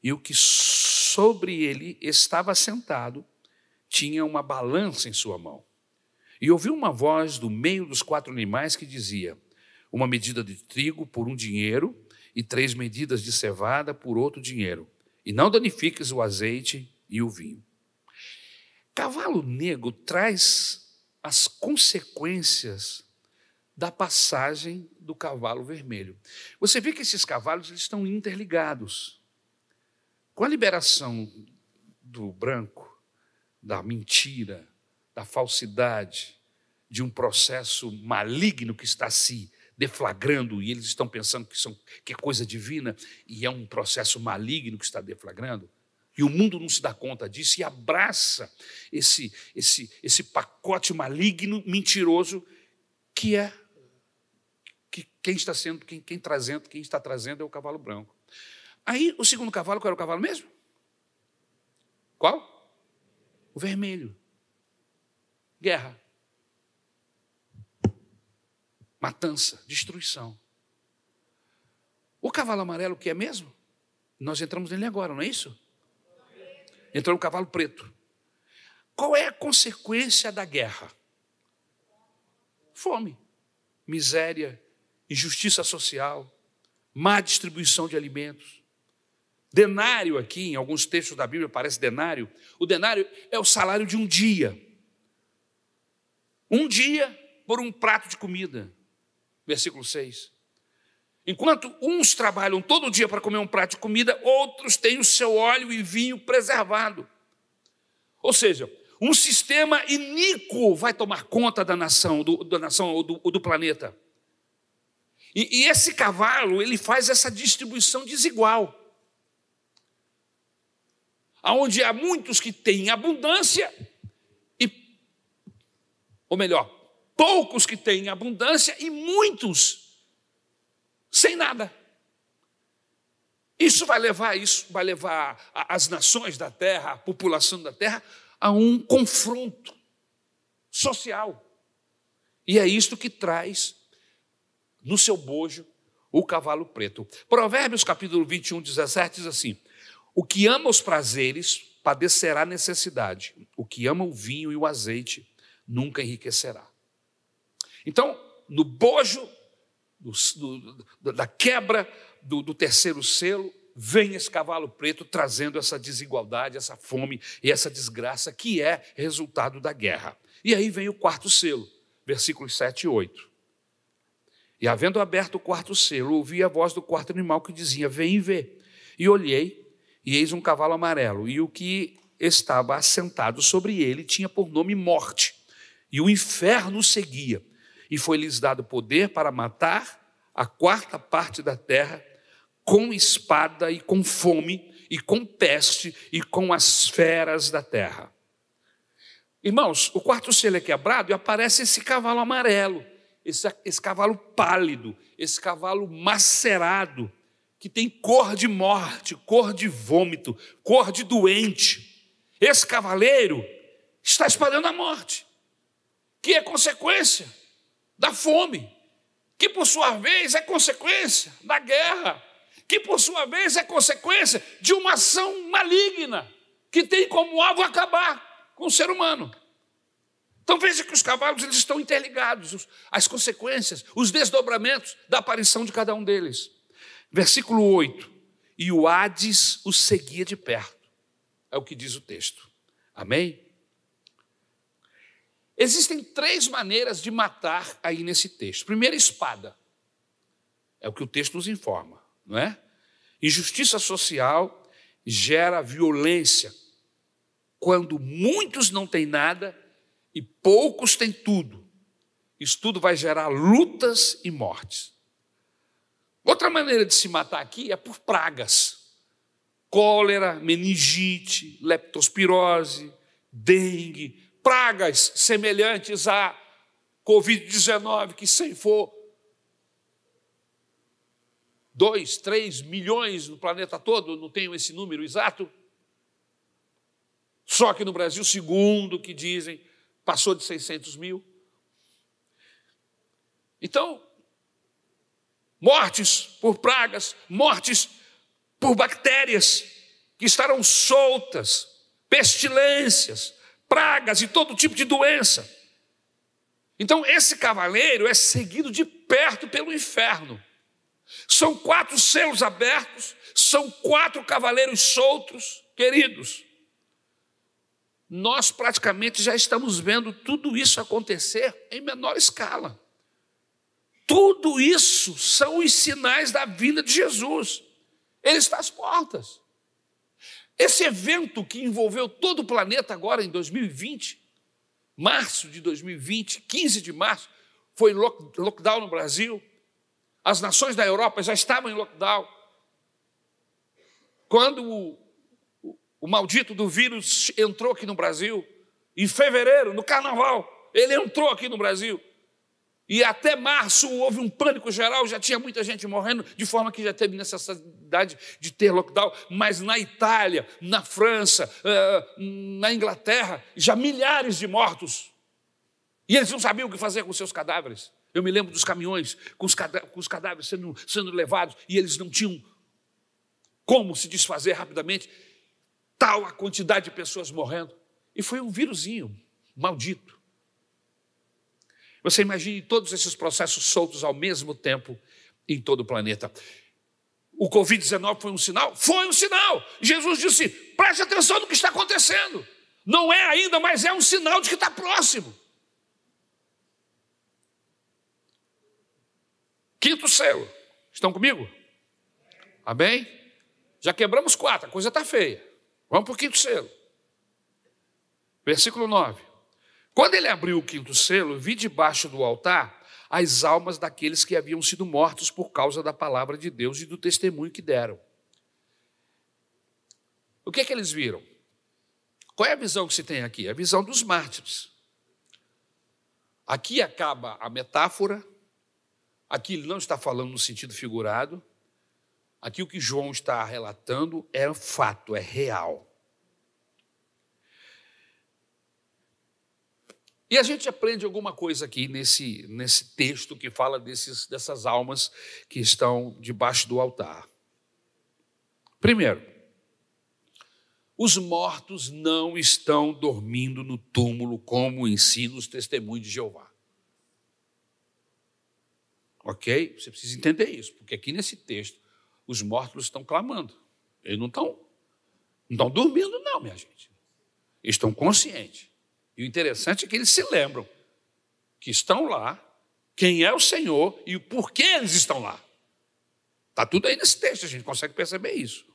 e o que sobre ele estava sentado tinha uma balança em sua mão. E ouvi uma voz do meio dos quatro animais que dizia: Uma medida de trigo por um dinheiro, e três medidas de cevada por outro dinheiro e não danifiques o azeite e o vinho. Cavalo negro traz as consequências da passagem do cavalo vermelho. Você vê que esses cavalos eles estão interligados. Com a liberação do branco, da mentira, da falsidade, de um processo maligno que está se deflagrando e eles estão pensando que, são, que é coisa divina e é um processo maligno que está deflagrando. E o mundo não se dá conta disso e abraça esse, esse, esse pacote maligno, mentiroso, que é quem está sendo, quem, quem trazendo, quem está trazendo é o cavalo branco. Aí o segundo cavalo, qual era o cavalo mesmo? Qual? O vermelho. Guerra matança, destruição. O cavalo amarelo, que é mesmo? Nós entramos nele agora, não é isso? Entrou o cavalo preto. Qual é a consequência da guerra? Fome, miséria, injustiça social, má distribuição de alimentos. Denário aqui, em alguns textos da Bíblia aparece denário. O denário é o salário de um dia. Um dia por um prato de comida versículo 6. Enquanto uns trabalham todo dia para comer um prato de comida, outros têm o seu óleo e vinho preservado. Ou seja, um sistema iníquo vai tomar conta da nação, do, da nação ou do, do planeta. E, e esse cavalo, ele faz essa distribuição desigual. Onde há muitos que têm abundância, e, ou melhor, poucos que têm abundância e muitos sem nada. Isso vai levar isso, vai levar as nações da terra, a população da terra a um confronto social. E é isto que traz no seu bojo o cavalo preto. Provérbios capítulo 21, 17 diz assim: O que ama os prazeres padecerá necessidade, o que ama o vinho e o azeite nunca enriquecerá. Então, no bojo do, do, da quebra do, do terceiro selo, vem esse cavalo preto trazendo essa desigualdade, essa fome e essa desgraça que é resultado da guerra. E aí vem o quarto selo, versículos 7 e 8. E havendo aberto o quarto selo, ouvi a voz do quarto animal que dizia: Vem e vê. E olhei, e eis um cavalo amarelo, e o que estava assentado sobre ele tinha por nome Morte, e o inferno seguia, e foi-lhes dado poder para matar a quarta parte da terra com espada e com fome, e com peste e com as feras da terra. Irmãos, o quarto selo é quebrado e aparece esse cavalo amarelo, esse, esse cavalo pálido, esse cavalo macerado, que tem cor de morte, cor de vômito, cor de doente. Esse cavaleiro está espalhando a morte, que é consequência da fome, que por sua vez é consequência da guerra, que por sua vez é consequência de uma ação maligna que tem como alvo acabar com o ser humano. Então veja que os cavalos eles estão interligados, as consequências, os desdobramentos da aparição de cada um deles. Versículo 8: E o Hades o seguia de perto, é o que diz o texto. Amém? Existem três maneiras de matar aí nesse texto. Primeiro, espada, é o que o texto nos informa não é? Injustiça social gera violência quando muitos não têm nada e poucos têm tudo. Isso tudo vai gerar lutas e mortes. Outra maneira de se matar aqui é por pragas. Cólera, meningite, leptospirose, dengue, pragas semelhantes à Covid-19 que sem for 2, 3 milhões no planeta todo, não tenho esse número exato. Só que no Brasil, segundo o que dizem, passou de 600 mil. Então, mortes por pragas, mortes por bactérias que estarão soltas, pestilências, pragas e todo tipo de doença. Então, esse cavaleiro é seguido de perto pelo inferno. São quatro selos abertos, são quatro cavaleiros soltos, queridos. Nós praticamente já estamos vendo tudo isso acontecer em menor escala. Tudo isso são os sinais da vinda de Jesus. Ele está às portas. Esse evento que envolveu todo o planeta agora em 2020, março de 2020, 15 de março, foi lockdown no Brasil, as nações da Europa já estavam em lockdown. Quando o, maldito do vírus entrou aqui no Brasil, em fevereiro, no carnaval, ele entrou aqui no Brasil. E até março houve um pânico geral, já tinha muita gente morrendo, de forma que já teve necessidade de ter lockdown. Mas na Itália, na França, eh, na Inglaterra, já milhares de mortos. E eles não sabiam o que fazer com seus cadáveres. Eu me lembro dos caminhões com os, com os cadáveres sendo, sendo levados e eles não tinham como se desfazer rapidamente. Tal a quantidade de pessoas morrendo. E foi um vírusinho maldito. Você imagine todos esses processos soltos ao mesmo tempo em todo o planeta. O Covid-19 foi um sinal? Foi um sinal. Jesus disse: preste atenção no que está acontecendo. Não é ainda, mas é um sinal de que está próximo. Quinto selo. Estão comigo? Amém? Já quebramos quatro, a coisa está feia. Vamos para o quinto selo. Versículo 9. Quando ele abriu o quinto selo, vi debaixo do altar as almas daqueles que haviam sido mortos por causa da palavra de Deus e do testemunho que deram. O que é que eles viram? Qual é a visão que se tem aqui? A visão dos mártires. Aqui acaba a metáfora, aqui ele não está falando no sentido figurado, aqui o que João está relatando é fato, é real. E a gente aprende alguma coisa aqui nesse, nesse texto que fala desses, dessas almas que estão debaixo do altar. Primeiro, os mortos não estão dormindo no túmulo, como ensina os testemunhos de Jeová. Ok? Você precisa entender isso, porque aqui nesse texto, os mortos estão clamando. Eles não estão, não estão dormindo, não, minha gente. Eles estão conscientes. E o interessante é que eles se lembram que estão lá, quem é o Senhor e o porquê eles estão lá. Está tudo aí nesse texto, a gente consegue perceber isso.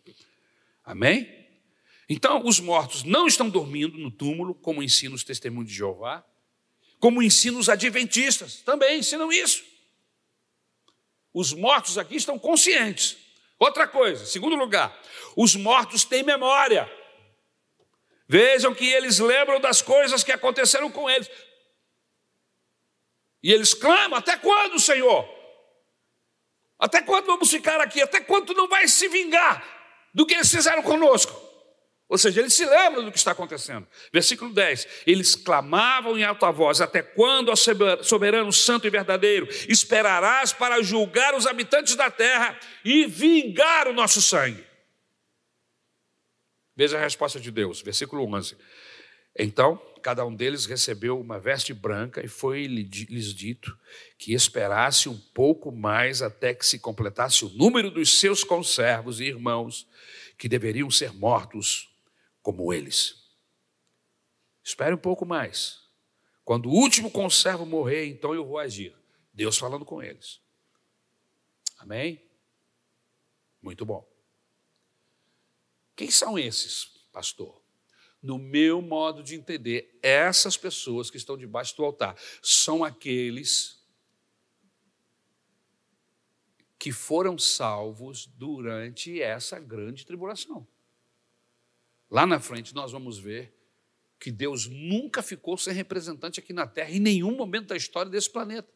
Amém? Então, os mortos não estão dormindo no túmulo, como ensinam os testemunhos de Jeová, como ensinam os adventistas, também ensinam isso. Os mortos aqui estão conscientes. Outra coisa, segundo lugar, os mortos têm memória. Vejam que eles lembram das coisas que aconteceram com eles. E eles clamam: Até quando, Senhor? Até quando vamos ficar aqui? Até quando não vai se vingar do que eles fizeram conosco? Ou seja, eles se lembram do que está acontecendo. Versículo 10: Eles clamavam em alta voz: Até quando, ó soberano santo e verdadeiro, esperarás para julgar os habitantes da terra e vingar o nosso sangue? Veja a resposta de Deus, versículo 11. Então, cada um deles recebeu uma veste branca e foi-lhes dito que esperasse um pouco mais até que se completasse o número dos seus conservos e irmãos que deveriam ser mortos como eles. Espere um pouco mais. Quando o último conservo morrer, então eu vou agir. Deus falando com eles. Amém? Muito bom. Quem são esses, pastor? No meu modo de entender, essas pessoas que estão debaixo do altar são aqueles que foram salvos durante essa grande tribulação. Lá na frente nós vamos ver que Deus nunca ficou sem representante aqui na terra, em nenhum momento da história desse planeta.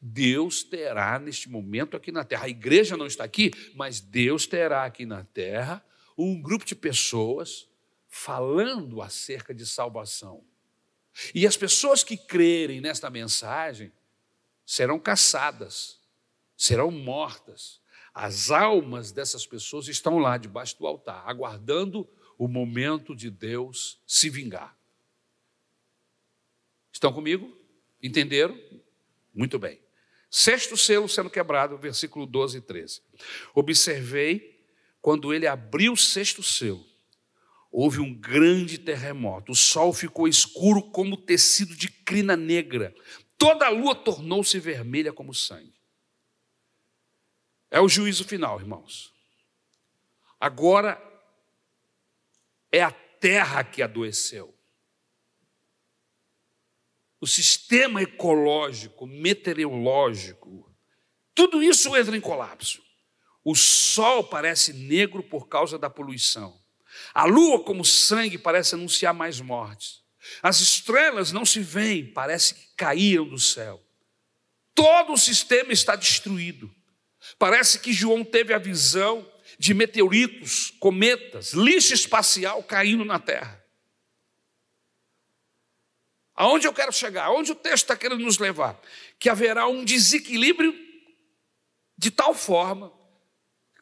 Deus terá neste momento aqui na terra. A igreja não está aqui, mas Deus terá aqui na terra um grupo de pessoas falando acerca de salvação. E as pessoas que crerem nesta mensagem serão caçadas, serão mortas. As almas dessas pessoas estão lá debaixo do altar, aguardando o momento de Deus se vingar. Estão comigo? Entenderam? Muito bem. Sexto selo sendo quebrado, versículo 12 e 13. Observei quando ele abriu o sexto selo, houve um grande terremoto. O sol ficou escuro como tecido de crina negra. Toda a lua tornou-se vermelha como sangue. É o juízo final, irmãos. Agora é a terra que adoeceu. O sistema ecológico, meteorológico, tudo isso entra em colapso. O sol parece negro por causa da poluição. A lua, como sangue, parece anunciar mais mortes. As estrelas não se veem, parece que caíram do céu. Todo o sistema está destruído. Parece que João teve a visão de meteoritos, cometas, lixo espacial caindo na Terra. Aonde eu quero chegar? Aonde o texto está querendo nos levar? Que haverá um desequilíbrio de tal forma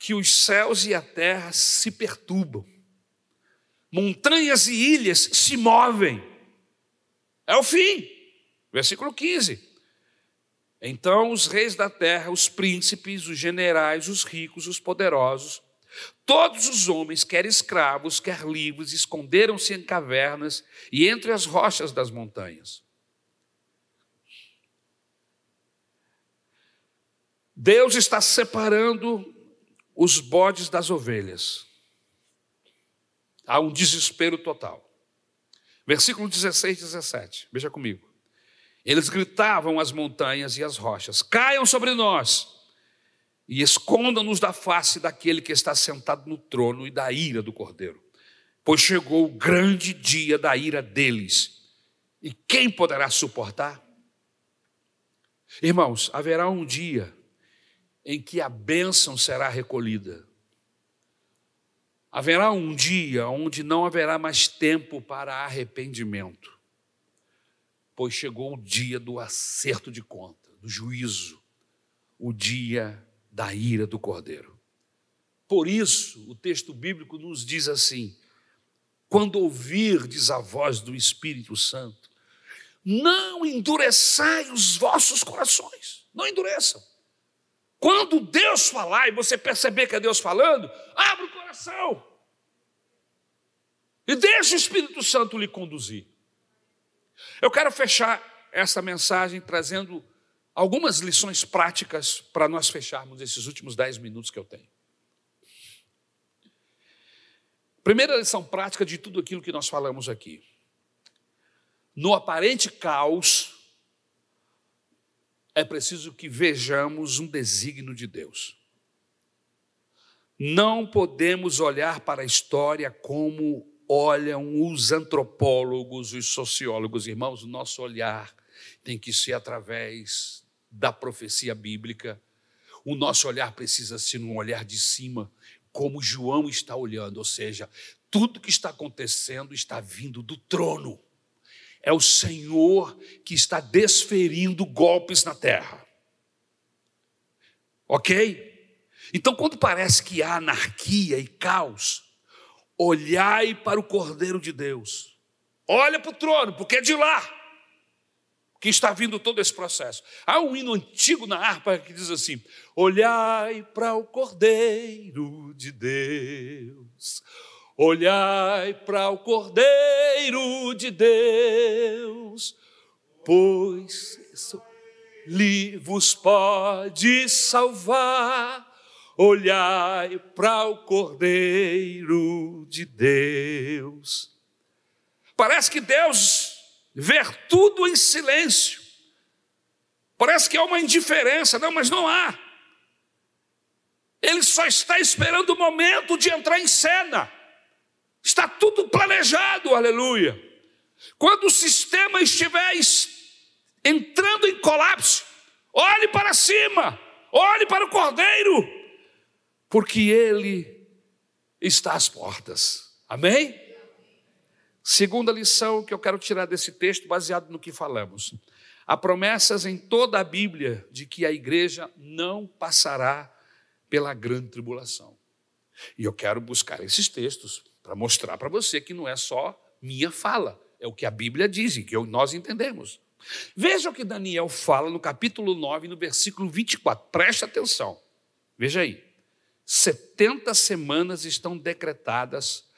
que os céus e a terra se perturbam, montanhas e ilhas se movem. É o fim. Versículo 15. Então os reis da terra, os príncipes, os generais, os ricos, os poderosos, todos os homens, quer escravos, quer livres, esconderam-se em cavernas e entre as rochas das montanhas. Deus está separando os bodes das ovelhas. Há um desespero total. Versículo 16, 17. Veja comigo. Eles gritavam às montanhas e às rochas: Caiam sobre nós e escondam-nos da face daquele que está sentado no trono e da ira do cordeiro. Pois chegou o grande dia da ira deles. E quem poderá suportar? Irmãos, haverá um dia em que a bênção será recolhida. Haverá um dia onde não haverá mais tempo para arrependimento, pois chegou o dia do acerto de conta, do juízo, o dia da ira do cordeiro. Por isso, o texto bíblico nos diz assim: quando ouvirdes a voz do Espírito Santo, não endureçai os vossos corações, não endureçam. Quando Deus falar e você perceber que é Deus falando, abra o coração. E deixe o Espírito Santo lhe conduzir. Eu quero fechar essa mensagem trazendo algumas lições práticas para nós fecharmos esses últimos dez minutos que eu tenho. Primeira lição prática de tudo aquilo que nós falamos aqui. No aparente caos, é preciso que vejamos um desígnio de Deus. Não podemos olhar para a história como olham os antropólogos, os sociólogos, irmãos, o nosso olhar tem que ser através da profecia bíblica. O nosso olhar precisa ser um olhar de cima, como João está olhando, ou seja, tudo que está acontecendo está vindo do trono. É o Senhor que está desferindo golpes na terra. Ok? Então, quando parece que há anarquia e caos, olhai para o Cordeiro de Deus. Olha para o trono, porque é de lá que está vindo todo esse processo. Há um hino antigo na harpa que diz assim: Olhai para o Cordeiro de Deus Olhai para o Cordeiro de Deus, pois lhe vos pode salvar. Olhai para o Cordeiro de Deus. Parece que Deus vê tudo em silêncio. Parece que há uma indiferença, não, mas não há. Ele só está esperando o momento de entrar em cena. Está tudo planejado, aleluia. Quando o sistema estiver entrando em colapso, olhe para cima, olhe para o cordeiro, porque ele está às portas. Amém? Segunda lição que eu quero tirar desse texto, baseado no que falamos. Há promessas em toda a Bíblia de que a igreja não passará pela grande tribulação. E eu quero buscar esses textos para mostrar para você que não é só minha fala, é o que a Bíblia diz e que nós entendemos. Veja o que Daniel fala no capítulo 9, no versículo 24. Preste atenção. Veja aí. 70 semanas estão decretadas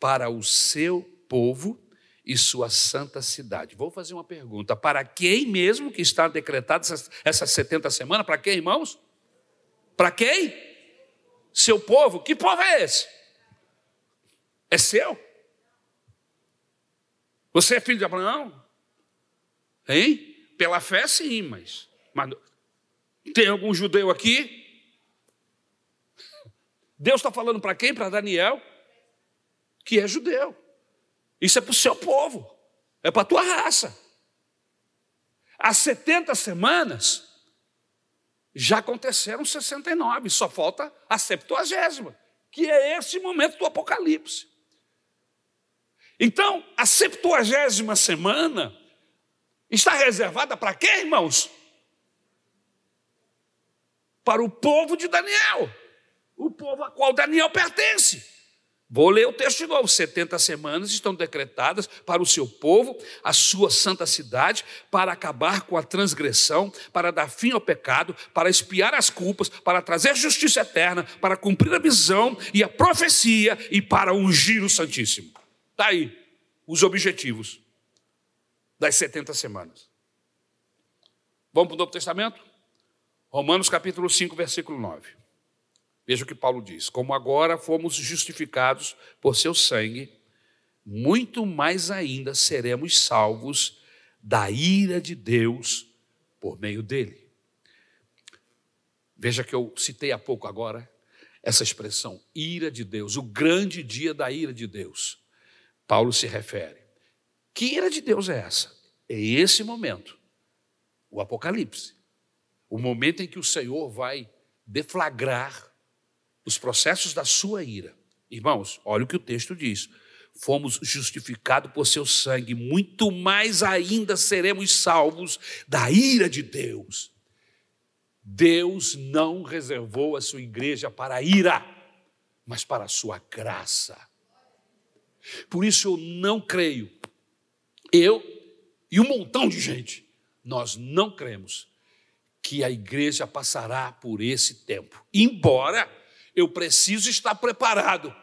para o seu povo e sua santa cidade. Vou fazer uma pergunta. Para quem mesmo que está decretada essas 70 semanas? Para quem, irmãos? Para quem? Seu povo. Que povo é esse? É seu? Você é filho de Abraão? Hein? Pela fé, sim, mas, mas tem algum judeu aqui? Deus está falando para quem? Para Daniel, que é judeu. Isso é para o seu povo, é para a tua raça. Há 70 semanas, já aconteceram 69, só falta a septuagésima, que é esse momento do Apocalipse. Então, a septuagésima semana está reservada para quê, irmãos? Para o povo de Daniel, o povo a qual Daniel pertence. Vou ler o texto de novo. 70 semanas estão decretadas para o seu povo, a sua santa cidade, para acabar com a transgressão, para dar fim ao pecado, para espiar as culpas, para trazer justiça eterna, para cumprir a visão e a profecia e para ungir o Santíssimo. Está aí os objetivos das 70 semanas. Vamos para o Novo Testamento? Romanos capítulo 5, versículo 9. Veja o que Paulo diz: Como agora fomos justificados por seu sangue, muito mais ainda seremos salvos da ira de Deus por meio dele. Veja que eu citei há pouco agora essa expressão, ira de Deus, o grande dia da ira de Deus. Paulo se refere. Que ira de Deus é essa? É esse momento o Apocalipse. O momento em que o Senhor vai deflagrar os processos da sua ira. Irmãos, olha o que o texto diz. Fomos justificados por seu sangue, muito mais ainda seremos salvos da ira de Deus. Deus não reservou a sua igreja para a ira, mas para a sua graça. Por isso eu não creio, eu e um montão de gente, nós não cremos que a igreja passará por esse tempo, embora eu preciso estar preparado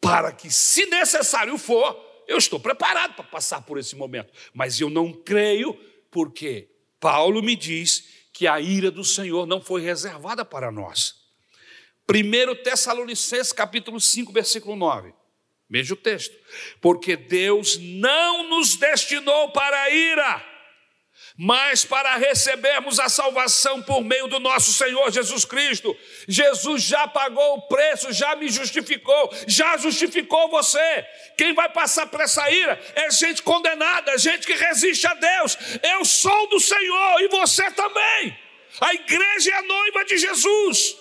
para que, se necessário for, eu estou preparado para passar por esse momento, mas eu não creio porque Paulo me diz que a ira do Senhor não foi reservada para nós. 1 Tessalonicenses capítulo 5, versículo 9. Veja o texto. Porque Deus não nos destinou para a ira, mas para recebermos a salvação por meio do nosso Senhor Jesus Cristo. Jesus já pagou o preço, já me justificou, já justificou você. Quem vai passar por essa ira é gente condenada, gente que resiste a Deus. Eu sou do Senhor e você também. A igreja é a noiva de Jesus.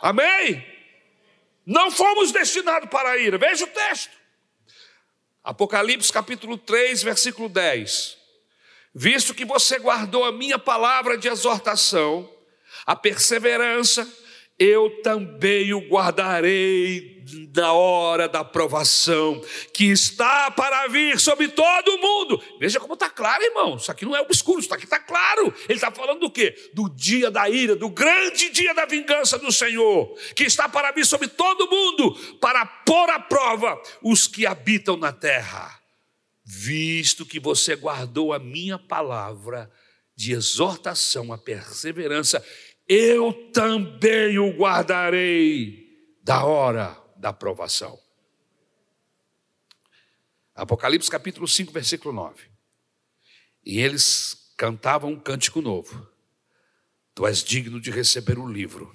Amém? Não fomos destinados para a ira. Veja o texto. Apocalipse capítulo 3, versículo 10. Visto que você guardou a minha palavra de exortação, a perseverança, eu também o guardarei na hora da provação, que está para vir sobre todo o mundo. Veja como está claro, irmão. Isso aqui não é obscuro, isso aqui está claro. Ele está falando do quê? Do dia da ira, do grande dia da vingança do Senhor, que está para vir sobre todo o mundo, para pôr à prova os que habitam na terra. Visto que você guardou a minha palavra de exortação, a perseverança, eu também o guardarei da hora da aprovação. Apocalipse capítulo 5, versículo 9. E eles cantavam um cântico novo. Tu és digno de receber o livro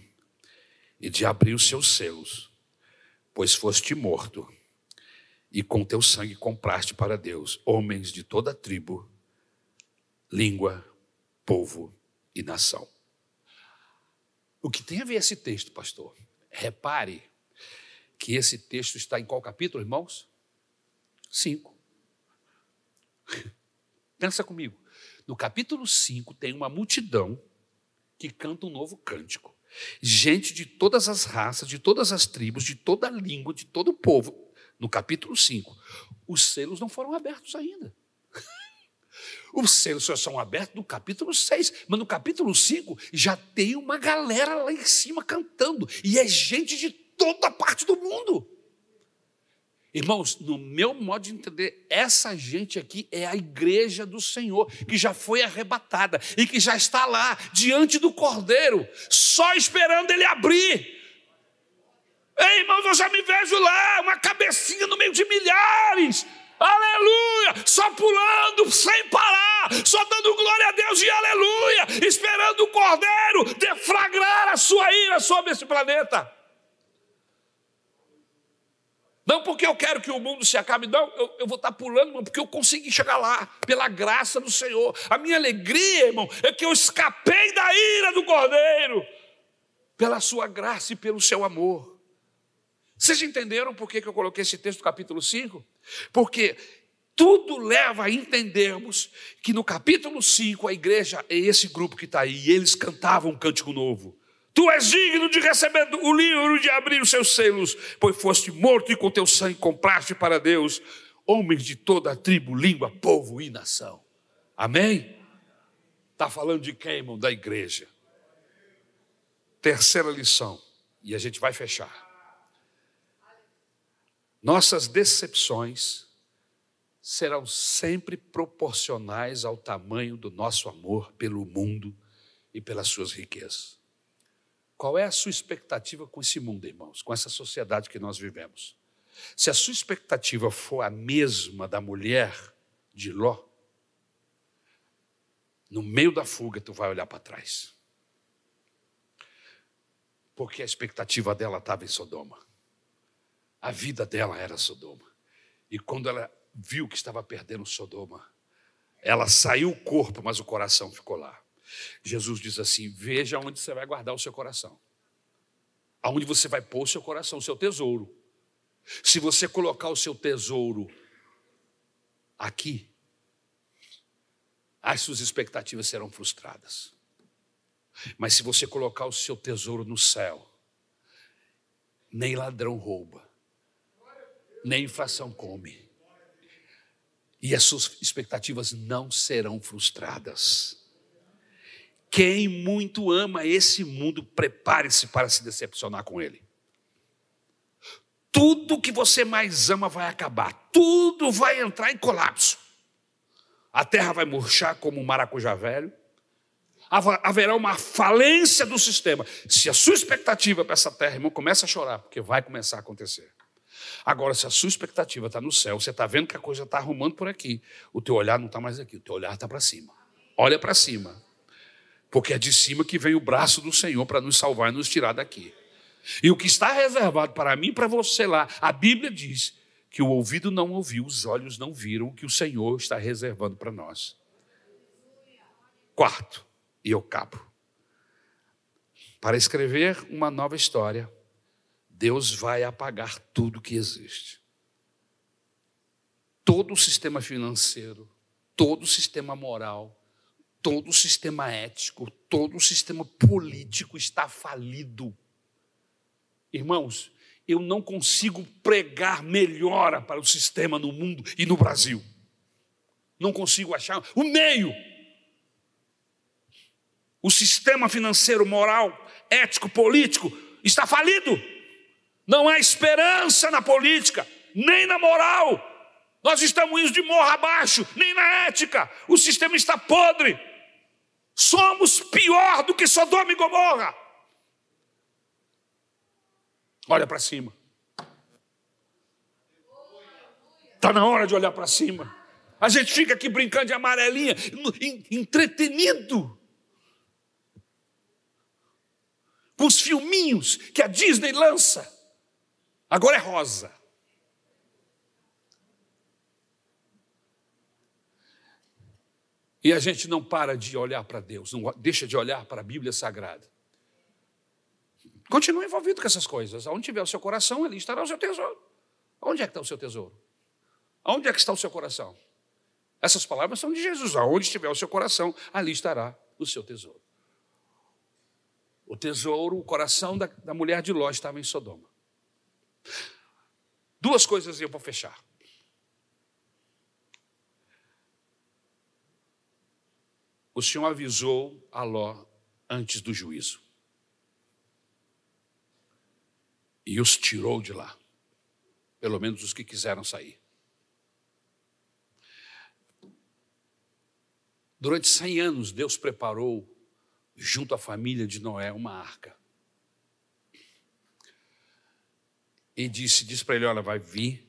e de abrir os seus selos, pois foste morto, e com teu sangue compraste para Deus homens de toda tribo, língua, povo e nação. O que tem a ver esse texto, pastor? Repare que esse texto está em qual capítulo, irmãos? Cinco. [laughs] Pensa comigo. No capítulo 5 tem uma multidão que canta um novo cântico. Gente de todas as raças, de todas as tribos, de toda língua, de todo povo. No capítulo 5. Os selos não foram abertos ainda. [laughs] Os selos só são abertos no capítulo 6, mas no capítulo 5 já tem uma galera lá em cima cantando, e é gente de toda parte do mundo. Irmãos, no meu modo de entender, essa gente aqui é a igreja do Senhor, que já foi arrebatada e que já está lá, diante do Cordeiro, só esperando ele abrir. Ei, irmãos, eu já me vejo lá, uma cabecinha no meio de milhares, aleluia, só pulando sem parar, só dando glória a Deus e aleluia, esperando o Cordeiro deflagrar a sua ira sobre esse planeta. Não porque eu quero que o mundo se acabe, não, eu, eu vou estar pulando, mas porque eu consegui chegar lá, pela graça do Senhor. A minha alegria, irmão, é que eu escapei da ira do Cordeiro, pela sua graça e pelo seu amor. Vocês entenderam por que eu coloquei esse texto do capítulo 5? Porque tudo leva a entendermos que no capítulo 5 a igreja é esse grupo que está aí, e eles cantavam um cântico novo. Tu és digno de receber o livro de abrir os seus selos, pois foste morto e com teu sangue compraste para Deus homens de toda a tribo, língua, povo e nação. Amém? Está falando de quem, irmão? Da igreja. Terceira lição, e a gente vai fechar. Nossas decepções serão sempre proporcionais ao tamanho do nosso amor pelo mundo e pelas suas riquezas. Qual é a sua expectativa com esse mundo, irmãos, com essa sociedade que nós vivemos? Se a sua expectativa for a mesma da mulher de Ló, no meio da fuga tu vai olhar para trás. Porque a expectativa dela estava em Sodoma. A vida dela era Sodoma. E quando ela viu que estava perdendo Sodoma, Ela saiu o corpo, mas o coração ficou lá. Jesus diz assim: Veja onde você vai guardar o seu coração. Aonde você vai pôr o seu coração, o seu tesouro. Se você colocar o seu tesouro aqui, as suas expectativas serão frustradas. Mas se você colocar o seu tesouro no céu, nem ladrão rouba, nem inflação come, e as suas expectativas não serão frustradas. Quem muito ama esse mundo, prepare-se para se decepcionar com ele. Tudo que você mais ama vai acabar, tudo vai entrar em colapso. A terra vai murchar como um maracujá velho, haverá uma falência do sistema. Se a sua expectativa para essa terra, irmão, começa a chorar, porque vai começar a acontecer. Agora, se a sua expectativa está no céu, você está vendo que a coisa está arrumando por aqui, o teu olhar não está mais aqui, o teu olhar está para cima. Olha para cima, porque é de cima que vem o braço do Senhor para nos salvar e nos tirar daqui. E o que está reservado para mim e para você lá, a Bíblia diz que o ouvido não ouviu, os olhos não viram o que o Senhor está reservando para nós. Quarto, e eu cabo. Para escrever uma nova história, Deus vai apagar tudo que existe. Todo o sistema financeiro, todo o sistema moral, todo o sistema ético, todo o sistema político está falido. Irmãos, eu não consigo pregar melhora para o sistema no mundo e no Brasil. Não consigo achar o meio. O sistema financeiro, moral, ético, político está falido. Não há esperança na política, nem na moral. Nós estamos indo de morro abaixo, nem na ética. O sistema está podre. Somos pior do que Sodoma e Gomorra. Olha para cima. Está na hora de olhar para cima. A gente fica aqui brincando de amarelinha, entretenido. Com os filminhos que a Disney lança. Agora é rosa. E a gente não para de olhar para Deus, não deixa de olhar para a Bíblia Sagrada. Continua envolvido com essas coisas. Onde tiver o seu coração, ali estará o seu tesouro. Onde é que está o seu tesouro? Onde é que está o seu coração? Essas palavras são de Jesus. Aonde estiver o seu coração, ali estará o seu tesouro. O tesouro, o coração da, da mulher de Ló estava em Sodoma. Duas coisas eu vou fechar. O Senhor avisou a Ló antes do juízo. E os tirou de lá. Pelo menos os que quiseram sair. Durante cem anos, Deus preparou, junto à família de Noé, uma arca. E disse, disse para ele: Olha, vai vir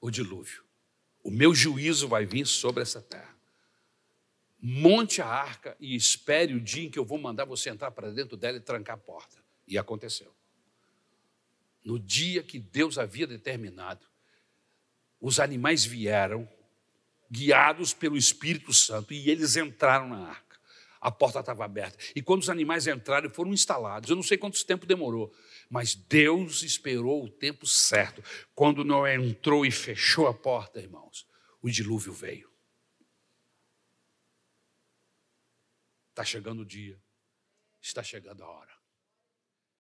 o dilúvio. O meu juízo vai vir sobre essa terra. Monte a arca e espere o dia em que eu vou mandar você entrar para dentro dela e trancar a porta. E aconteceu. No dia que Deus havia determinado, os animais vieram, guiados pelo Espírito Santo, e eles entraram na arca. A porta estava aberta. E quando os animais entraram, foram instalados. Eu não sei quanto tempo demorou, mas Deus esperou o tempo certo. Quando Noé entrou e fechou a porta, irmãos, o dilúvio veio. Está chegando o dia, está chegando a hora.